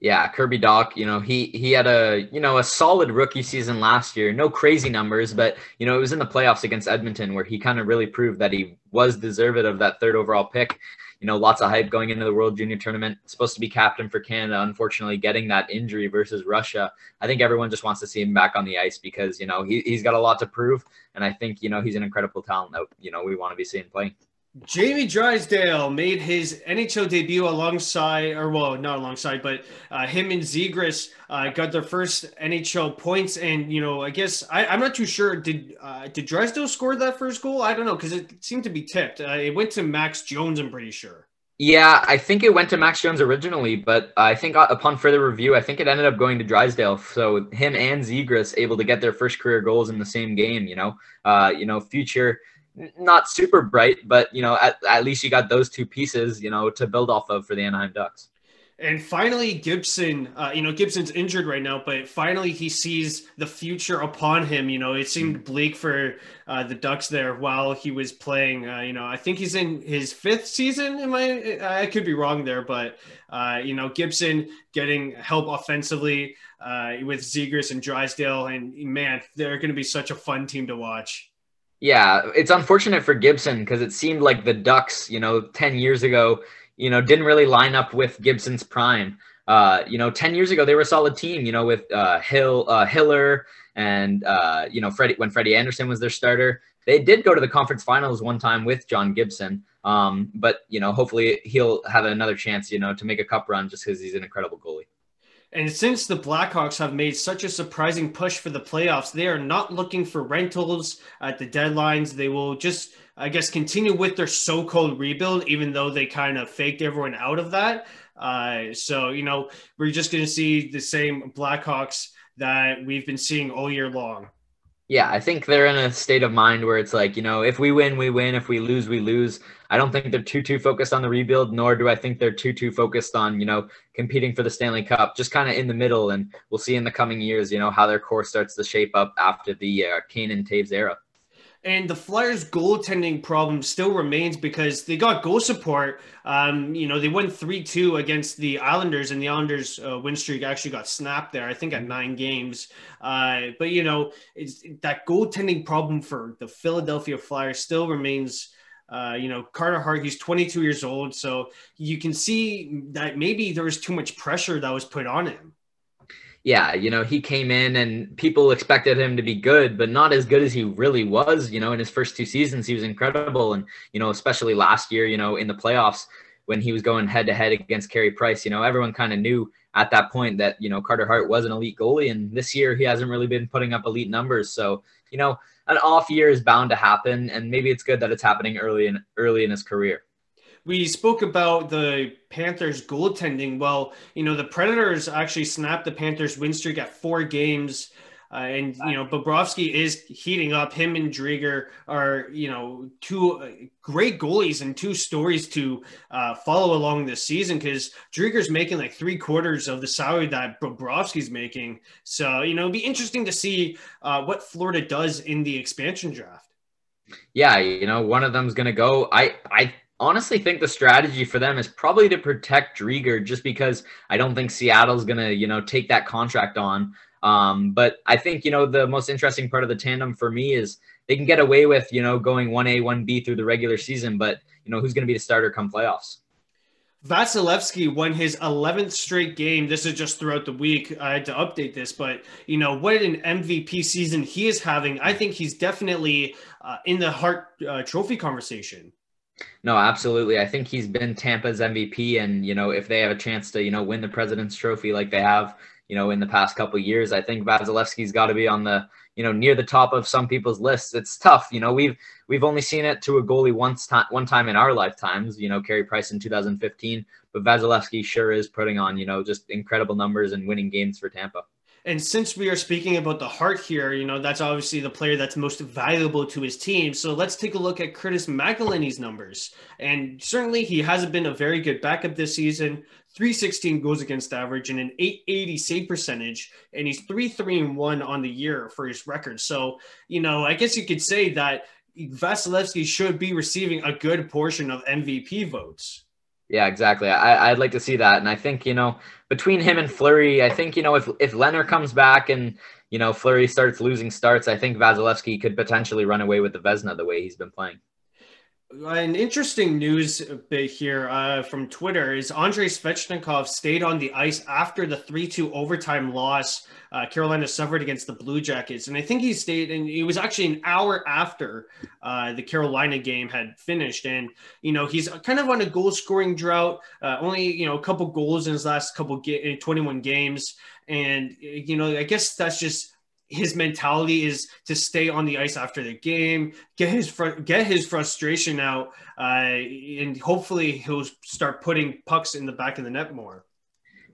Yeah, Kirby Dach, you know, he he had a, you know, a solid rookie season last year. No crazy numbers, but you know, it was in the playoffs against Edmonton where he kind of really proved that he was deserved of that third overall pick. You know, lots of hype going into the World Junior Tournament. Supposed to be captain for Canada, unfortunately getting that injury versus Russia. I think everyone just wants to see him back on the ice because, you know, he, he's got a lot to prove. And I think, you know, he's an incredible talent that, you know, we want to be seeing playing. Jamie Drysdale made his NHL debut alongside, or well, not alongside, but uh, him and Zegras uh, got their first NHL points. And you know, I guess I, am not too sure. Did uh, did Drysdale score that first goal? I don't know because it seemed to be tipped. Uh, it went to Max Jones. I'm pretty sure. Yeah, I think it went to Max Jones originally, but I think uh, upon further review, I think it ended up going to Drysdale. So him and Zegras able to get their first career goals in the same game. You know, uh, you know, future not super bright, but you know, at, at least you got those two pieces, you know, to build off of for the Anaheim Ducks. And finally, Gibson, uh, you know, Gibson's injured right now, but finally he sees the future upon him. You know, it seemed mm-hmm. bleak for uh, the Ducks there while he was playing. Uh, you know, I think he's in his fifth season. Am I? I could be wrong there, but uh, you know, Gibson getting help offensively uh, with Zegras and Drysdale, and man, they're going to be such a fun team to watch. Yeah, it's unfortunate for Gibson because it seemed like the Ducks, you know, 10 years ago, you know, didn't really line up with Gibson's prime. Uh, you know, 10 years ago, they were a solid team, you know, with uh, Hill, uh, Hiller and, uh, you know, Freddie, when Freddie Andersen was their starter, they did go to the conference finals one time with John Gibson. Um, but you know, hopefully he'll have another chance, you know, to make a cup run just because he's an incredible goalie. And since the Blackhawks have made such a surprising push for the playoffs, they are not looking for rentals at the deadlines. They will just, I guess, continue with their so called rebuild, even though they kind of faked everyone out of that. Uh, so, you know, we're just going to see the same Blackhawks that we've been seeing all year long. Yeah, I think they're in a state of mind where it's like, you know, if we win, we win. If we lose, we lose. I don't think they're too too focused on the rebuild, nor do I think they're too too focused on, you know, competing for the Stanley Cup. Just kind of in the middle, and we'll see in the coming years, you know, how their core starts to shape up after the uh, Kane and Toews era. And the Flyers' goaltending problem still remains because they got goal support. Um, you know, they won 3 2 against the Islanders, and the Islanders' uh, win streak actually got snapped there, I think, at nine games. Uh, but, you know, it's, that goaltending problem for the Philadelphia Flyers still remains. Uh, you know, Carter Hart, he's 22 years old. So you can see that maybe there was too much pressure that was put on him yeah, you know, he came in and people expected him to be good, but not as good as he really was. You know, in his first two seasons, he was incredible. And, you know, especially last year, you know, in the playoffs when he was going head to head against Carey Price, you know, everyone kind of knew at that point that, you know, Carter Hart was an elite goalie. And this year he hasn't really been putting up elite numbers. So, you know, an off year is bound to happen. And maybe it's good that it's happening early in early in his career we spoke about the Panthers goaltending. Well, you know, the Predators actually snapped the Panthers win streak at four games. Uh, and you know Bobrovsky is heating up. Him and Driedger are you know two uh, great goalies and two stories to uh, follow along this season because Driedger's making like three quarters of the salary that Bobrovsky's making. So you know it'd be interesting to see uh, what Florida does in the expansion draft. Yeah, you know one of them's gonna go. I I honestly think the strategy for them is probably to protect Driedger just because I don't think Seattle's going to, you know, take that contract on. Um, but I think, you know, the most interesting part of the tandem for me is they can get away with, you know, going 1A, 1B through the regular season, but, you know, who's going to be the starter come playoffs? Vasilevskiy won his 11th straight game. This is just throughout the week. I had to update this, but you know what an MVP season he is having. I think he's definitely uh, in the Hart uh, Trophy conversation. No, absolutely. I think he's been Tampa's MVP, and you know, if they have a chance to, you know, win the President's Trophy like they have, you know, in the past couple years, I think Vasilevskiy's got to be on the, you know, near the top of some people's lists. It's tough, you know. We've we've only seen it to a goalie once time, one time in our lifetimes, you know, Carey Price in 2015, but Vasilevskiy sure is putting on, you know, just incredible numbers and winning games for Tampa. And since we are speaking about the Hart here, you know, that's obviously the player that's most valuable to his team. So let's take a look at Curtis McElhinney's numbers. And certainly he hasn't been a very good backup this season. 316 goals against average and an 880 save percentage. And he's 3 3 and 1 on the year for his record. So, you know, I guess you could say that Vasilevskiy should be receiving a good portion of MVP votes. Yeah, exactly. I, I'd like to see that. And I think, you know, between him and Fleury, I think, you know, if, if Lehner comes back and, you know, Fleury starts losing starts, I think Vasilevskiy could potentially run away with the Vezina the way he's been playing. An interesting news bit here uh, from Twitter is Andrei Svechnikov stayed on the ice after the 3 2 overtime loss uh, Carolina suffered against the Blue Jackets. And I think he stayed, and it was actually an hour after uh, the Carolina game had finished. And, you know, he's kind of on a goal scoring drought, uh, only, you know, a couple goals in his last couple, ga- 21 games. And, you know, I guess that's just his mentality is to stay on the ice after the game, get his fr- get his frustration out, uh, and hopefully he'll start putting pucks in the back of the net more.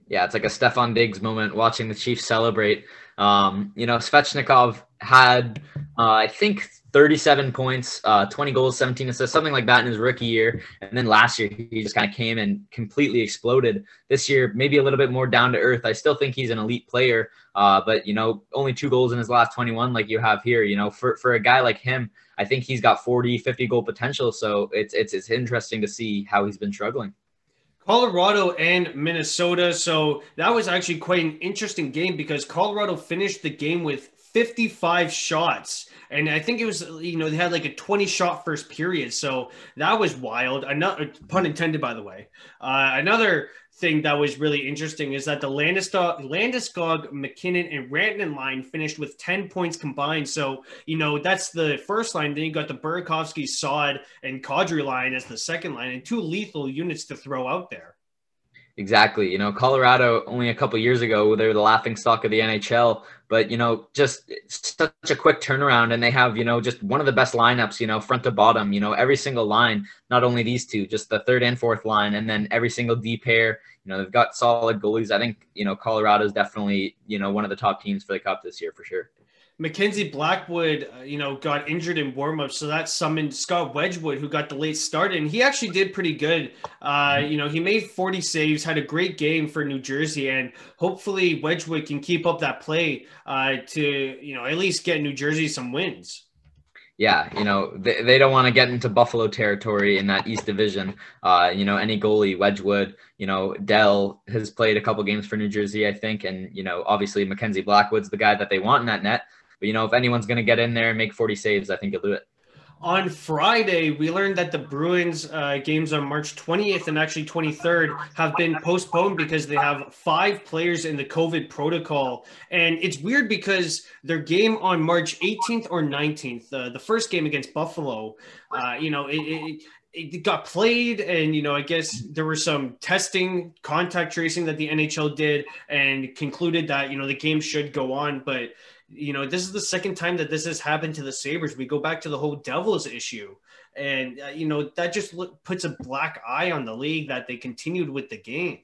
Yeah, it's like a Stefon Diggs moment watching the Chiefs celebrate. Um, you know, Svechnikov had, uh, I think, 37 points, uh, 20 goals, 17 assists, something like that in his rookie year. And then last year, he just kind of came and completely exploded. This year, maybe a little bit more down to earth. I still think he's an elite player, uh, but, you know, only two goals in his last 21, like you have here. You know, for, for a guy like him, I think he's got 40, 50 goal potential. So it's, it's, it's interesting to see how he's been struggling. Colorado and Minnesota. So that was actually quite an interesting game because Colorado finished the game with 55 shots. And I think it was, you know, they had like a 20 shot first period. So that was wild. Another pun intended, by the way. Uh, another thing that was really interesting is that the Landeskog, MacKinnon, and Rantanen line finished with 10 points combined. So, you know, that's the first line. Then you got the Burakovsky, Saad, and Kadri line as the second line, and two lethal units to throw out there. Exactly. You know, Colorado only a couple years ago, they were the laughing stock of the NHL, but, you know, just such a quick turnaround. And they have, you know, just one of the best lineups, you know, front to bottom, you know, every single line, not only these two, just the third and fourth line, and then every single D pair. You know, they've got solid goalies. I think, you know, Colorado is definitely, you know, one of the top teams for the Cup this year for sure. Mackenzie Blackwood, uh, you know, got injured in warmup, so that summoned Scott Wedgewood, who got the late start, and he actually did pretty good. Uh, you know, he made 40 saves, had a great game for New Jersey, and hopefully Wedgewood can keep up that play uh, to, you know, at least get New Jersey some wins. Yeah, you know, they, they don't want to get into Buffalo territory in that East Division. Uh, you know, any goalie, Wedgewood, you know, Dell has played a couple games for New Jersey, I think, and you know, obviously Mackenzie Blackwood's the guy that they want in that net. But you know, if anyone's going to get in there and make 40 saves, I think he'll do it. On Friday, we learned that the Bruins uh, games on March 20th and actually 23rd have been postponed because they have five players in the COVID protocol. And it's weird because their game on March 18th or 19th, uh, the first game against Buffalo, uh, you know, it, it, it got played and you know i guess there was some testing contact tracing that the nhl did and concluded that you know the game should go on but you know, this is the second time that this has happened to the Sabres. We go back to the whole Devils issue. And, uh, you know, that just look, puts a black eye on the league that they continued with the game.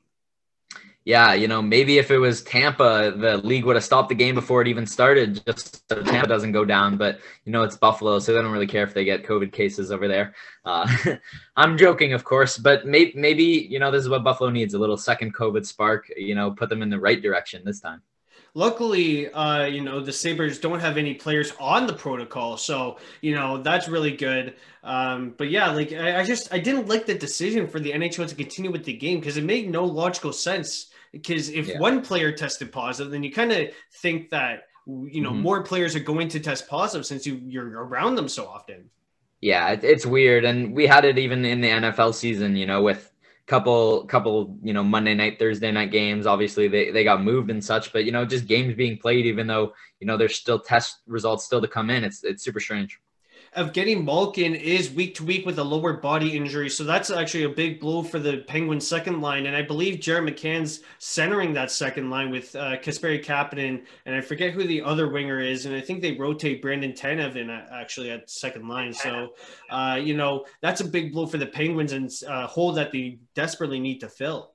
Yeah, you know, maybe if it was Tampa, the league would have stopped the game before it even started, just so Tampa doesn't go down. But you know, it's Buffalo, so they don't really care if they get COVID cases over there. Uh, (laughs) I'm joking, of course, but maybe, maybe you know, this is what Buffalo needs—a little second COVID spark. You know, put them in the right direction this time. Luckily, uh, you know, the Sabres don't have any players on the protocol. So, you know, that's really good. Um, but yeah, like I, I just I didn't like the decision for the NHL to continue with the game because it made no logical sense. Because if yeah. one player tested positive, then you kind of think that you know mm-hmm. more players are going to test positive since you you're around them so often. Yeah, it's weird, and we had it even in the NFL season. You know, with couple couple you know Monday night Thursday night games. Obviously they, they got moved and such but you know just games being played even though you know there's still test results still to come in it's it's super strange Evgeny Malkin is week to week with a lower body injury. So that's actually a big blow for the Penguins second line. And I believe Jared McCann's centering that second line with uh, Kasperi Kapanen. And I forget who the other winger is. And I think they rotate Brandon Tanev in uh, actually at second line. So, uh, you know, that's a big blow for the Penguins and uh, hole that they desperately need to fill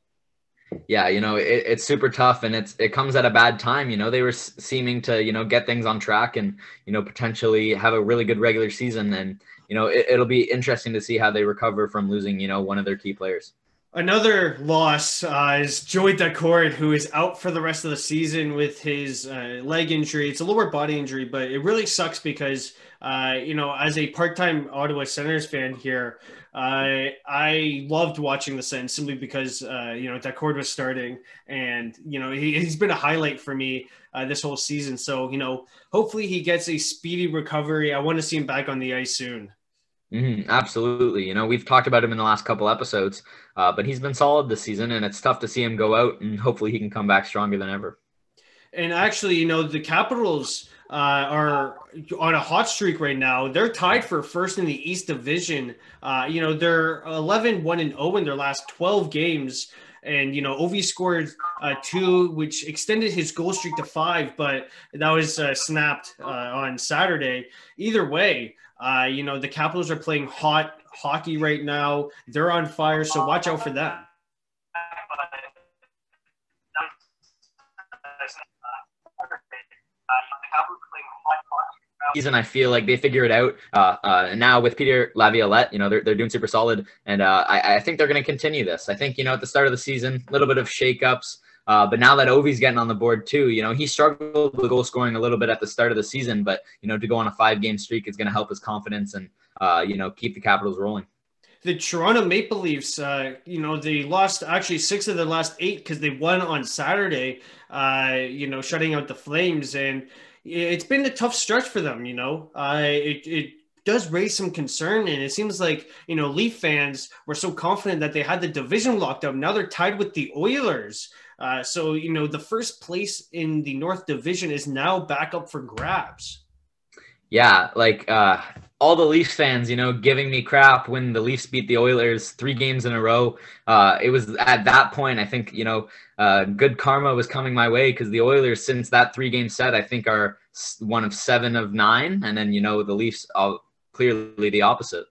yeah, you know, it, it's super tough and it's it comes at a bad time. You know, they were seeming to, you know, get things on track and, you know, potentially have a really good regular season. And, you know, it, it'll be interesting to see how they recover from losing, you know, one of their key players. Another loss uh, is Joey Daccord, who is out for the rest of the season with his uh, leg injury. It's a lower body injury, but it really sucks because, uh, you know, as a part time Ottawa Senators fan here, I I loved watching the Sens simply because uh, you know Daccord was starting, and you know he, has been a highlight for me uh, this whole season. So you know, hopefully he gets a speedy recovery. I want to see him back on the ice soon. Mm-hmm, absolutely. You know, we've talked about him in the last couple episodes, uh, but he's been solid this season, and it's tough to see him go out. And hopefully, he can come back stronger than ever. And actually, you know, the Capitals uh, are on a hot streak right now. They're tied for first in the East Division. Uh, you know, they're 11 1 and 0 in their last 12 games. And, you know, Ovi scored uh, two, which extended his goal streak to five, but that was uh, snapped uh, on Saturday. Either way, uh, you know, the Capitals are playing hot hockey right now. They're on fire, so watch out for them. Season, I feel like they figure it out. Uh, uh, and now with Peter Laviolette, you know, they're, they're doing super solid. And uh, I, I think they're going to continue this. I think, you know, at the start of the season, a little bit of shakeups. Uh, but now that Ovi's getting on the board too, you know, he struggled with goal scoring a little bit at the start of the season, but, you know, to go on a five game streak is going to help his confidence and, uh, you know, keep the Capitals rolling the Toronto Maple Leafs, uh, you know, they lost actually six of their last eight because they won on Saturday, uh, you know, shutting out the Flames. And it's been a tough stretch for them. You know, uh, it it does raise some concern, and it seems like you know Leaf fans were so confident that they had the division locked up. Now they're tied with the Oilers. Uh, so you know the first place in the North Division is now back up for grabs. Yeah, like uh, all the Leafs fans, you know, giving me crap when the Leafs beat the Oilers three games in a row. Uh, it was at that point, I think, you know, uh, good karma was coming my way because the Oilers, since that three game set, I think are one of seven of nine. And then, you know, the Leafs are clearly the opposite.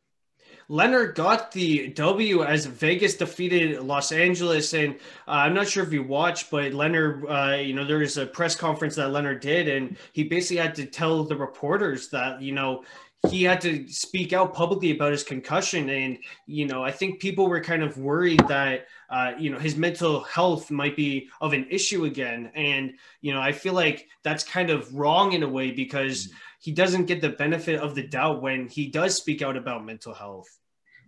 Lehner got the W as Vegas defeated Los Angeles, and uh, I'm not sure if you watched, but Lehner, uh, you know, there was a press conference that Lehner did, and he basically had to tell the reporters that you know he had to speak out publicly about his concussion and you know i think people were kind of worried that uh, you know his mental health might be of an issue again and you know i feel like that's kind of wrong in a way because he doesn't get the benefit of the doubt when he does speak out about mental health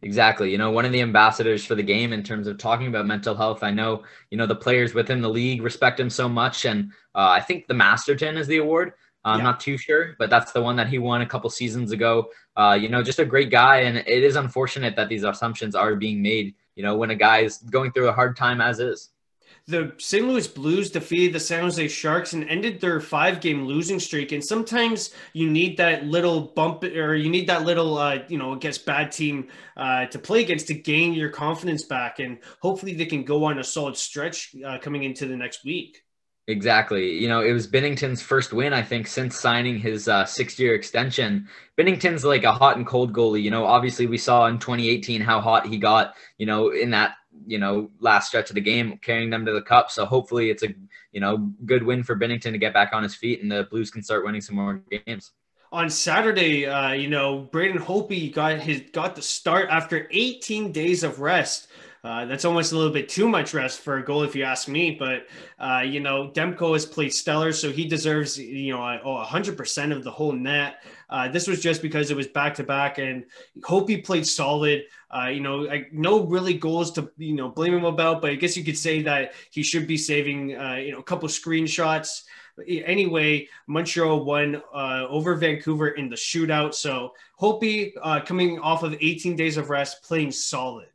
Exactly. You know, one of the ambassadors for the game in terms of talking about mental health. I know, you know, the players within the league respect him so much. And uh, I think the Masterton is the award. I'm yeah. not too sure, but that's the one that he won a couple seasons ago. Uh, you know, just a great guy. And it is unfortunate that these assumptions are being made, you know, when a guy is going through a hard time as is. The St. Louis Blues defeated the San Jose Sharks and ended their five game losing streak. And sometimes you need that little bump or you need that little, uh, you know, against bad team uh, to play against to gain your confidence back. And hopefully they can go on a solid stretch uh, coming into the next week. Exactly. You know, it was Binnington's first win, I think, since signing his uh, six year extension. Binnington's like a hot and cold goalie. You know, obviously, we saw in 2018 how hot he got, you know, in that, you know, last stretch of the game, carrying them to the cup. So hopefully it's a, you know, good win for Binnington to get back on his feet and the Blues can start winning some more games on Saturday, uh, you know, Braden Holtby got his got the start after 18 days of rest. Uh, that's almost a little bit too much rest for a goal, if you ask me. But uh, you know, Demko has played stellar, so he deserves you know hundred percent of the whole net. Uh, this was just because it was back to back, and hope he played solid. Uh, you know, I, no really goals to you know blame him about, but I guess you could say that he should be saving uh, you know a couple screenshots anyway, Montreal won uh, over Vancouver in the shootout. So Holtby uh, coming off of 18 days of rest, playing solid.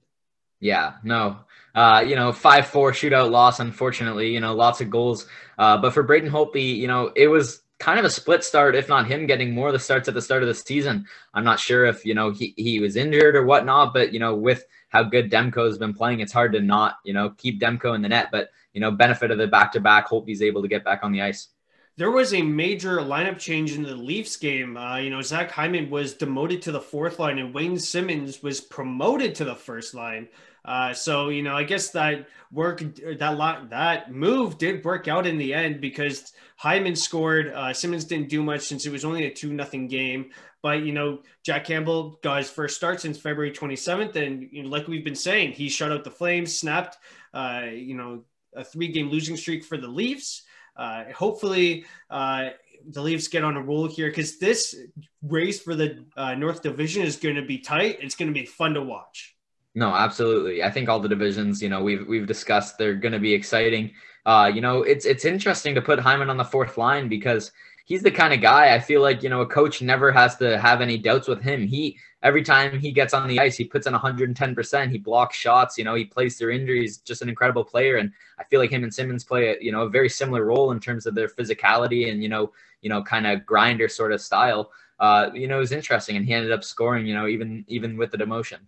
Yeah, no. Uh, you know, 5 4 shootout loss, unfortunately, you know, lots of goals. Uh, but for Braden Holtby, you know, it was kind of a split start, if not him getting more of the starts at the start of the season. I'm not sure if, you know, he, he was injured or whatnot, but, you know, with how good Demko has been playing, it's hard to not, you know, keep Demko in the net. But, you know, benefit of the back to back, Holtby's able to get back on the ice there was a major lineup change in the Leafs game. Uh, you know, Zach Hyman was demoted to the fourth line, and Wayne Simmonds was promoted to the first line. Uh, so you know, I guess that work that lot that move did work out in the end because Hyman scored. Uh, Simmonds didn't do much since it was only a two nothing game. But you know, Jack Campbell got his first start since February 27th, and you know, like we've been saying, he shut out the Flames, snapped, uh, you know, a three game losing streak for the Leafs. Uh, hopefully, uh, the Leafs get on a roll here because this race for the uh, North Division is going to be tight. It's going to be fun to watch. No, absolutely. I think all the divisions, you know, we've we've discussed they're going to be exciting. Uh, you know, it's it's interesting to put Hyman on the fourth line because he's the kind of guy I feel like you know a coach never has to have any doubts with him. He every time he gets on the ice, he puts in 110 percent. He blocks shots. You know, he plays through injuries. Just an incredible player, and I feel like him and Simmonds play a you know a very similar role in terms of their physicality and you know you know kind of grinder sort of style. Uh, you know, it was interesting, and he ended up scoring. You know, even even with the demotion.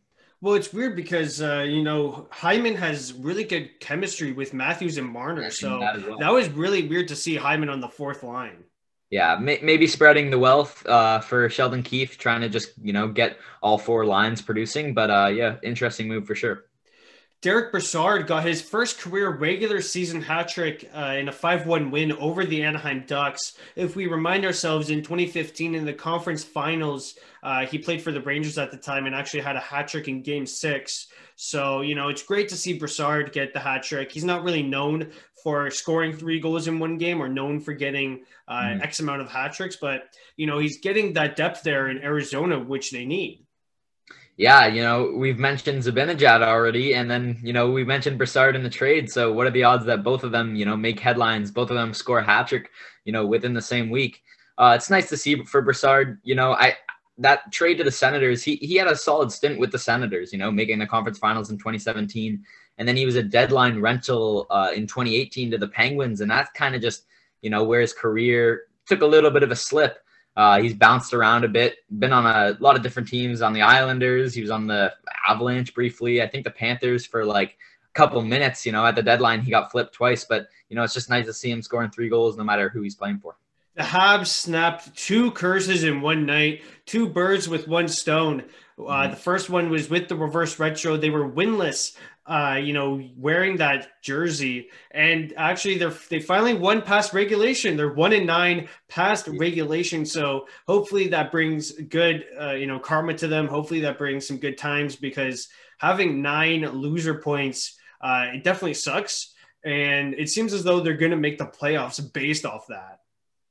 Well, it's weird because uh, you know Hyman has really good chemistry with Matthews and Marner, so that, well. that, was really weird to see Hyman on the fourth line. Yeah, may, maybe spreading the wealth uh, for Sheldon Keefe, trying to just you know get all four lines producing. But uh, yeah, interesting move for sure. Derek Brassard got his first career regular season hat trick uh, in a 5 1 win over the Anaheim Ducks. If we remind ourselves, in 2015 in the conference finals, uh, he played for the Rangers at the time and actually had a hat trick in game six. So, you know, it's great to see Brassard get the hat trick. He's not really known for scoring three goals in one game or known for getting uh, mm. X amount of hat tricks, but, you know, he's getting that depth there in Arizona, which they need yeah, you know, we've mentioned Zibanejad already, and then, you know, we mentioned Brassard in the trade. So what are the odds that both of them, you know, make headlines, both of them score a hat trick, you know, within the same week? uh, it's nice to see for Brassard. You know, I that trade to the Senators, he he had a solid stint with the Senators. You know, making the conference finals in 2017, and then he was a deadline rental uh, in 2018 to the Penguins, and that's kind of just you know where his career took a little bit of a slip. Uh, he's bounced around a bit, been on a lot of different teams on the Islanders. He was on the Avalanche briefly. I think the Panthers for like a couple minutes. You know, at the deadline, he got flipped twice, but you know, it's just nice to see him scoring three goals no matter who he's playing for. The Habs snapped two curses in one night, two birds with one stone. Uh, mm-hmm. the first one was with the reverse retro. They were winless, uh, you know, wearing that jersey. And actually, they they finally won past regulation. They're one in nine past regulation. So hopefully that brings good, uh, you know, karma to them. Hopefully that brings some good times because having nine loser points, uh, it definitely sucks. And it seems as though they're going to make the playoffs based off that.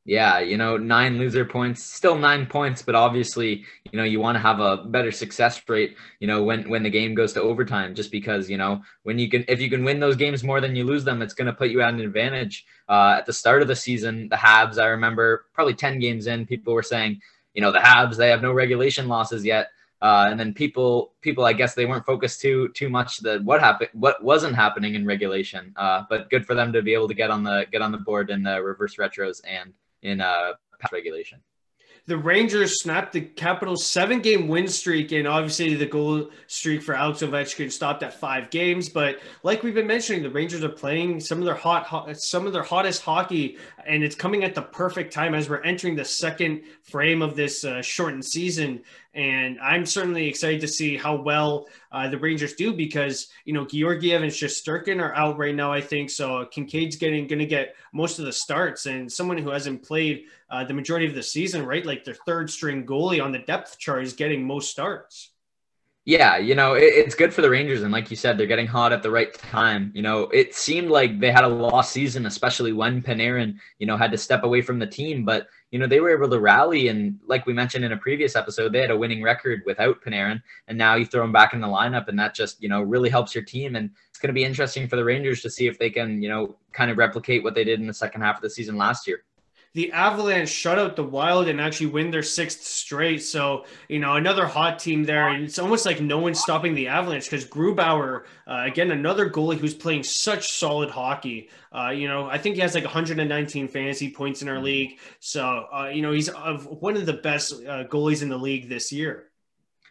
Yeah, you know, nine loser points, still nine points, but obviously, you know, you want to have a better success rate, you know, when when the game goes to overtime, just because, you know, when you can if you can win those games more than you lose them, it's going to put you at an advantage. Uh, at the start of the season, the Habs, I remember probably 10 games in, people were saying, you know, the Habs, they have no regulation losses yet. Uh, and then people, people, I guess they weren't focused too too much that what happened, what wasn't happening in regulation. Uh, but good for them to be able to get on the get on the board in the reverse retros and in uh, regulation. The Rangers snapped the Capitals' seven-game win streak, and obviously the goal streak for Alex Ovechkin stopped at five games. But like we've been mentioning, the Rangers are playing some of their hot, hot some of their hottest hockey, and it's coming at the perfect time as we're entering the second frame of this uh, shortened season. And I'm certainly excited to see how well uh, the Rangers do because, you know, Georgiev and Shesterkin are out right now, I think. So Kinkaid's getting going to get most of the starts. And someone who hasn't played uh, the majority of the season, right? Like their third string goalie on the depth chart is getting most starts. Yeah, you know, it, it's good for the Rangers. And like you said, they're getting hot at the right time. You know, it seemed like they had a lost season, especially when Panarin, you know, had to step away from the team. But, you know, they were able to rally. And like we mentioned in a previous episode, they had a winning record without Panarin. And now you throw them back in the lineup, and that just, you know, really helps your team. And it's going to be interesting for the Rangers to see if they can, you know, kind of replicate what they did in the second half of the season last year the Avalanche shut out the Wild and actually win their sixth straight. So, you know, another hot team there. And it's almost like no one's stopping the Avalanche because Grubauer, uh, again, another goalie who's playing such solid hockey. Uh, you know, I think he has like 119 fantasy points in our league. So, uh, you know, he's one of the best uh, goalies in the league this year.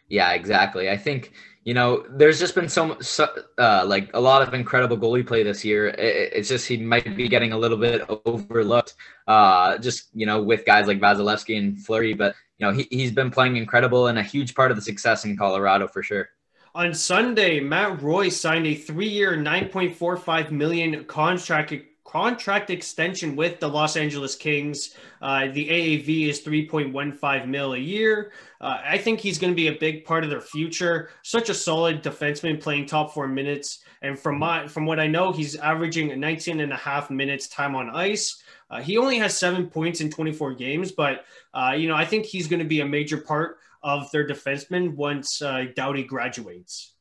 Yeah, exactly. I think you know, there's just been so, so uh, like a lot of incredible goalie play this year. It, it's just he might be getting a little bit overlooked, uh, just you know, with guys like Vasilevskiy and Fleury. But you know, he he's been playing incredible and a huge part of the success in Colorado for sure. On Sunday, Matt Roy signed a three-year, 9.45 million contract contract extension with the Los Angeles Kings. Uh, the AAV is 3.15 mil a year. Uh, I think he's going to be a big part of their future. Such a solid defenseman playing top four minutes. And from my from what I know, he's averaging 19 and a half minutes time on ice. Uh, he only has seven points in 24 games, but uh, you know I think he's going to be a major part of their defenseman once uh, Doughty graduates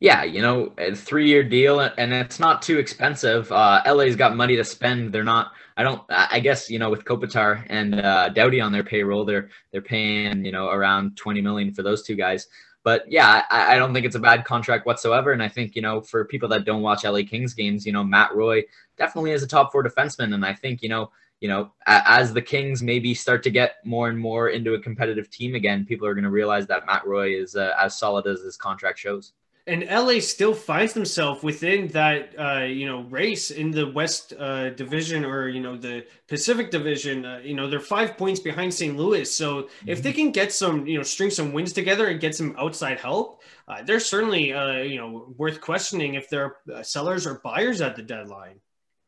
yeah, you know, a three year deal and it's not too expensive. Uh, LA's got money to spend. They're not, I don't, I guess, you know, with Kopitar and uh, Doughty on their payroll, they're, they're paying, you know, around 20 million for those two guys. But yeah, I, I don't think it's a bad contract whatsoever. And I think, you know, for people that don't watch LA Kings games, you know, Matt Roy definitely is a top four defenseman. And I think, you know, you know, as the Kings maybe start to get more and more into a competitive team again, people are going to realize that Matt Roy is uh, as solid as his contract shows and LA still finds themselves within that uh, you know race in the West uh, Division or you know the Pacific Division. Uh, you know they're five points behind St. Louis. So mm-hmm. if they can get some you know string some wins together and get some outside help, uh, they're certainly uh, you know worth questioning if they're uh, sellers or buyers at the deadline.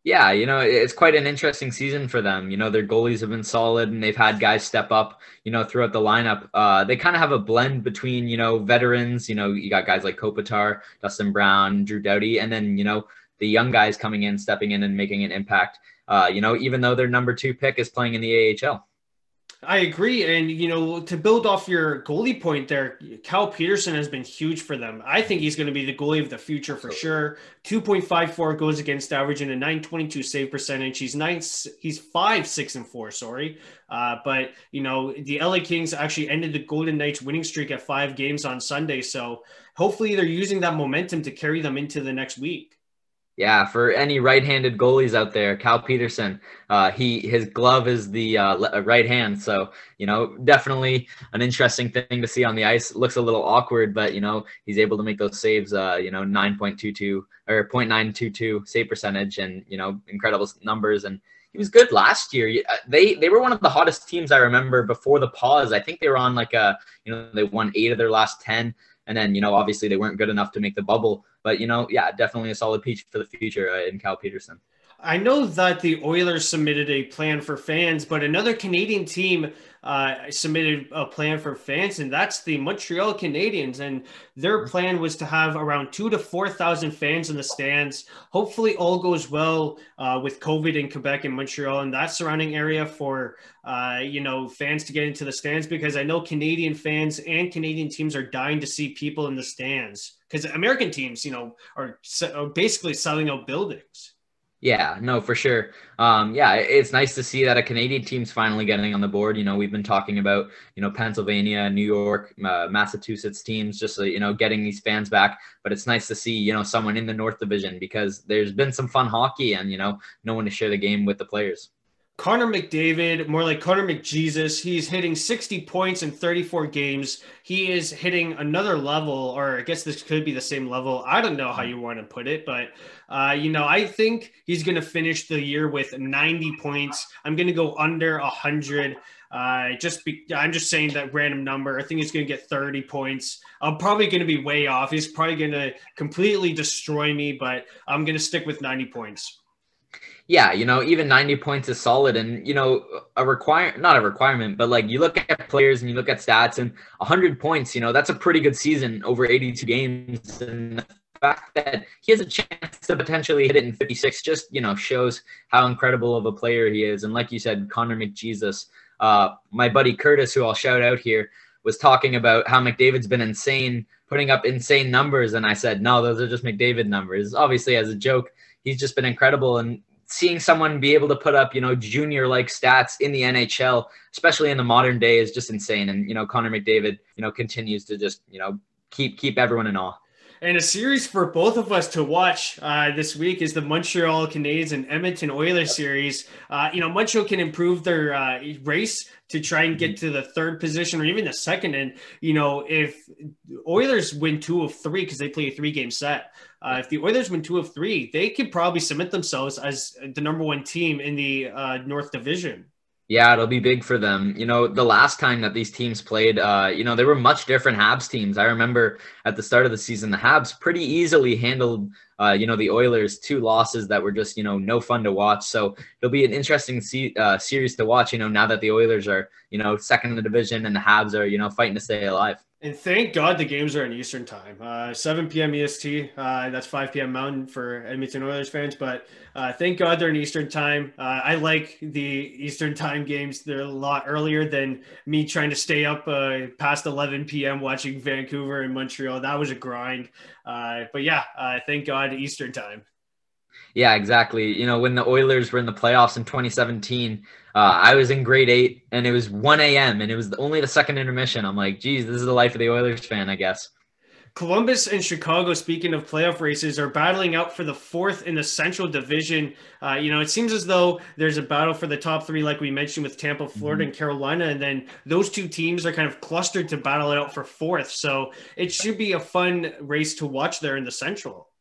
Yeah, you know, it's quite an interesting season for them. You know, their goalies have been solid and they've had guys step up, you know, throughout the lineup. Uh, they kind of have a blend between, you know, veterans, you know, you got guys like Kopitar, Dustin Brown, Drew Doughty, and then, you know, the young guys coming in, stepping in and making an impact, uh, you know, even though their number two pick is playing in the AHL. I agree. And, you know, to build off your goalie point there, Cal Petersen has been huge for them. I think he's going to be the goalie of the future for sure. 2.54 goes against average and a 922 save percentage. He's nice. He's five, six, and four. Sorry. Uh, but, you know, the LA Kings actually ended the Golden Knights winning streak at five games on Sunday. So hopefully they're using that momentum to carry them into the next week. Yeah, for any right-handed goalies out there, Cal Petersen, uh, he his glove is the uh, uh, right hand, so you know definitely an interesting thing to see on the ice. Looks a little awkward, but you know he's able to make those saves. Uh, you know, nine point two two or 0.922 save percentage, and you know incredible numbers. And he was good last year. Uh, they they were one of the hottest teams I remember before the pause. I think they were on like a you know they won eight of their last ten. And then, you know, obviously they weren't good enough to make the bubble. But, you know, yeah, definitely a solid piece for the future uh, in Cal Petersen. I know that the Oilers submitted a plan for fans, but another Canadian team uh, submitted a plan for fans, and that's the Montreal Canadiens. And their mm-hmm. plan was to have around two to 4,000 fans in the stands. Hopefully, all goes well uh, with COVID in Quebec and Montreal and that surrounding area for, uh, you know, fans to get into the stands because I know Canadian fans and Canadian teams are dying to see people in the stands because American teams, you know, are, are basically selling out buildings. Yeah, no, for sure. Um, yeah, it's nice to see that a Canadian team's finally getting on the board. You know, we've been talking about, you know, Pennsylvania, New York, uh, Massachusetts teams, just, uh, you know, getting these fans back. But it's nice to see, you know, someone in the North Division because there's been some fun hockey and, you know, no one to share the game with the players. Connor McDavid, more like Connor McJesus, he's hitting 60 points in 34 games. He is hitting another level, or I guess this could be the same level. I don't know how you want to put it, but uh, you know, I think he's going to finish the year with 90 points. I'm going to go under 100. Uh, just be, I'm just saying that random number. I think he's going to get 30 points. I'm probably going to be way off. He's probably going to completely destroy me, but I'm going to stick with 90 points yeah, you know, even 90 points is solid. And, you know, a require not a requirement, but like you look at players and you look at stats and 100 points, you know, that's a pretty good season over 82 games. And the fact that he has a chance to potentially hit it in 56 just, you know, shows how incredible of a player he is. And like you said, Connor McJesus, uh, my buddy Curtis, who I'll shout out here, was talking about how McDavid's been insane, putting up insane numbers. And I said, no, those are just McDavid numbers. Obviously, as a joke, he's just been incredible. And seeing someone be able to put up, you know, junior like stats in the NHL, especially in the modern day, is just insane. And you know, Connor McDavid, you know, continues to just you know keep keep everyone in awe. And a series for both of us to watch uh, this week is the Montreal Canadiens and Edmonton Oilers series. Uh, you know, Montreal can improve their uh, race to try and get to the third position or even the second. And, you know, if Oilers win two of three because they play a three game set, uh, if the Oilers win two of three, they could probably submit themselves as the number one team in the uh, North Division. Yeah, it'll be big for them. You know, the last time that these teams played, uh, you know, they were much different Habs teams. I remember at the start of the season, the Habs pretty easily handled, uh, you know, the Oilers two losses that were just, you know, no fun to watch. So it'll be an interesting se- uh, series to watch. You know, now that the Oilers are, you know, second in the division and the Habs are, you know, fighting to stay alive. And thank God the games are in Eastern time. Uh, 7 p.m. EST. Uh, that's 5 p.m. Mountain for Edmonton Oilers fans. But uh, thank God they're in Eastern time. Uh, I like the Eastern time games. They're a lot earlier than me trying to stay up uh, past 11 p.m. watching Vancouver and Montreal. That was a grind. Uh, but yeah, thank God Eastern time. Yeah, exactly. You know, when the Oilers were in the playoffs in 2017, uh, I was in grade eight and it was 1 a.m. and it was only the second intermission. I'm like, geez, this is the life of the Oilers fan, I guess. Columbus and Chicago, speaking of playoff races, are battling out for the fourth in the Central Division. Uh, you know, it seems as though there's a battle for the top three, like we mentioned with Tampa, Florida, mm-hmm. and Carolina. And then those two teams are kind of clustered to battle it out for fourth. So it should be a fun race to watch there in the Central.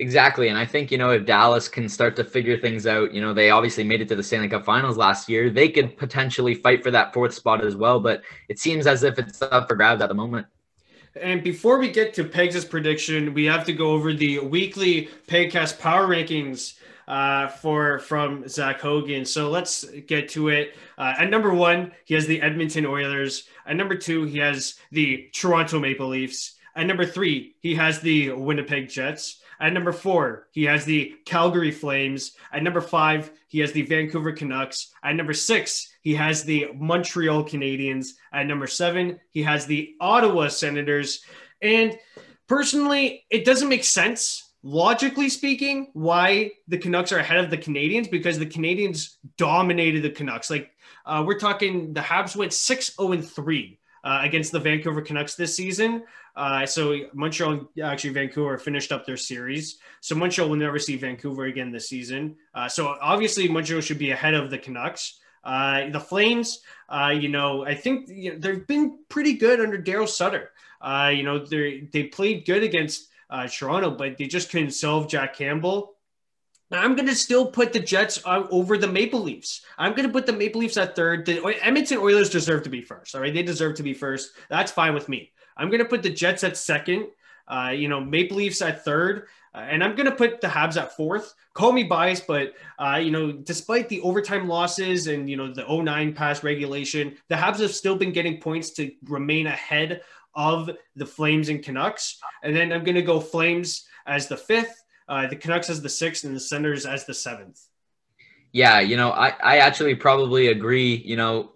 Exactly. And I think, you know, if Dallas can start to figure things out, you know, they obviously made it to the Stanley Cup finals last year. They could potentially fight for that fourth spot as well. But it seems as if it's up for grabs at the moment. And before we get to Pegs' prediction, we have to go over the weekly Pegcast power rankings uh, for from Zach Hogan. So let's get to it. Uh, at number one, he has the Edmonton Oilers. At number two, he has the Toronto Maple Leafs. At number three, he has the Winnipeg Jets. At number four, he has the Calgary Flames. At number five, he has the Vancouver Canucks. At number six, he has the Montreal Canadiens. At number seven, he has the Ottawa Senators. And personally, it doesn't make sense logically speaking, why the Canucks are ahead of the Canadiens because the Canadiens dominated the Canucks. Like uh, we're talking, the Habs went six zero oh and three uh, against the Vancouver Canucks this season. Uh, so Montreal, actually Vancouver, finished up their series. So Montreal will never see Vancouver again this season. Uh, so obviously Montreal should be ahead of the Canucks. Uh, the Flames, uh, you know, I think you know, they've been pretty good under Daryl Sutter. you know, they they played good against uh, Toronto, but they just couldn't solve Jack Campbell. I'm going to still put the Jets uh, over the Maple Leafs. I'm going to put the Maple Leafs at third. The Edmonton Oilers deserve to be first. All right. They deserve to be first. That's fine with me. I'm going to put the Jets at second. Uh, you know, Maple Leafs at third. Uh, and I'm going to put the Habs at fourth. Call me biased, but, uh, you know, despite the overtime losses and, you know, the 09 pass regulation, the Habs have still been getting points to remain ahead of the Flames and Canucks. And then I'm going to go Flames as the fifth, uh, the Canucks as the sixth, and the Senators as the seventh. Yeah, you know, I, I actually probably agree, you know,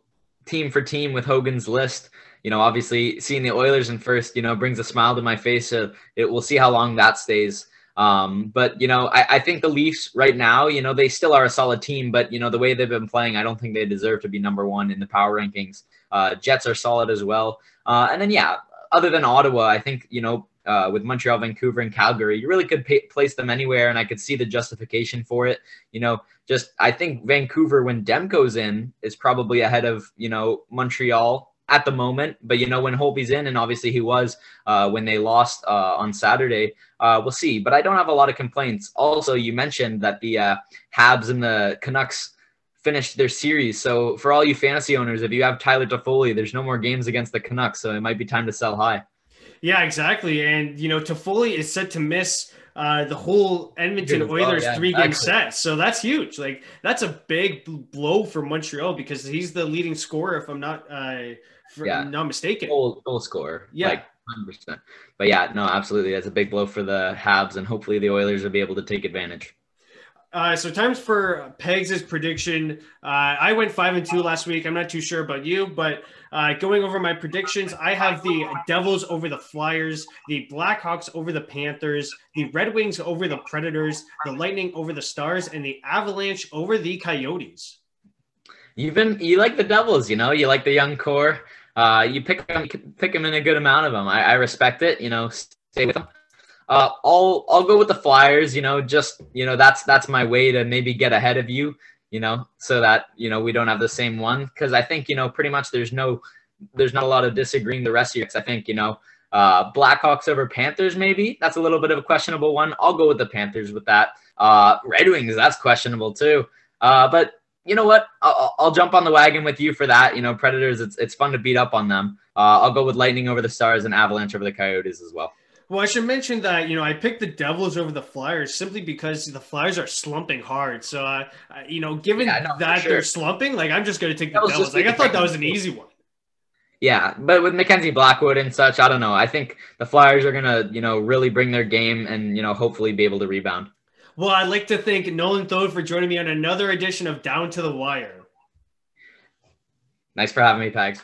team for team with Hogan's list. You know, obviously seeing the Oilers in first, you know, brings a smile to my face. So it, we'll see how long that stays. Um, but you know, I, I, think the Leafs right now, you know, they still are a solid team, but you know, the way they've been playing, I don't think they deserve to be number one in the power rankings. Uh, Jets are solid as well. Uh, and then, yeah, other than Ottawa, I think, you know, uh, with Montreal, Vancouver, and Calgary, you really could pay, place them anywhere, and I could see the justification for it. You know, just I think Vancouver, when Demko's in, is probably ahead of you know Montreal at the moment. But you know, when Holtby's in, and obviously he was uh, when they lost uh, on Saturday, uh, we'll see. But I don't have a lot of complaints. Also, you mentioned that the uh, Habs and the Canucks finished their series. So for all you fantasy owners, if you have Tyler Toffoli, there's no more games against the Canucks, so it might be time to sell high. Yeah, exactly. And you know, Toffoli is set to miss uh, the whole Edmonton Oilers oh, yeah, three game set. So that's huge. Like that's a big blow for Montreal because he's the leading scorer, if I'm not uh, yeah. not mistaken. Goal, goal scorer. Yeah. Like 100%. But yeah, no, absolutely. That's a big blow for the Habs, and hopefully the Oilers will be able to take advantage. Uh, so times for Pegs' prediction. Uh, I went five and two last week. I'm not too sure about you, but uh, going over my predictions, I have the Devils over the Flyers, the Blackhawks over the Panthers, the Red Wings over the Predators, the Lightning over the Stars, and the Avalanche over the Coyotes. You've been you like the Devils, you know. You like the young core. Uh, you pick them, pick them in a good amount of them. I, I respect it. You know, stay with them. Uh, I'll I'll go with the Flyers. You know, just you know that's that's my way to maybe get ahead of you. You know, so that you know we don't have the same one because I think you know pretty much there's no there's not a lot of disagreeing the rest of you. Cause I think you know uh, Blackhawks over Panthers maybe that's a little bit of a questionable one. I'll go with the Panthers with that. Uh, Red Wings that's questionable too. Uh, but you know what? I'll, I'll, jump on the wagon with you for that. You know, Predators. It's it's fun to beat up on them. Uh, I'll go with Lightning over the Stars and Avalanche over the Coyotes as well. Well, I should mention that you know I picked the Devils over the Flyers simply because the Flyers are slumping hard. So, uh, you know, given yeah, no, that sure. they're slumping, like I'm just going to take the Devils. Devils. Like I thought that was an easy one. Yeah, but with Mackenzie Blackwood and such, I don't know. I think the Flyers are gonna, you know, really bring their game and you know hopefully be able to rebound. Well, I'd like to thank Nolan Thode for joining me on another edition of Down to the Wire. Nice for having me, Pags.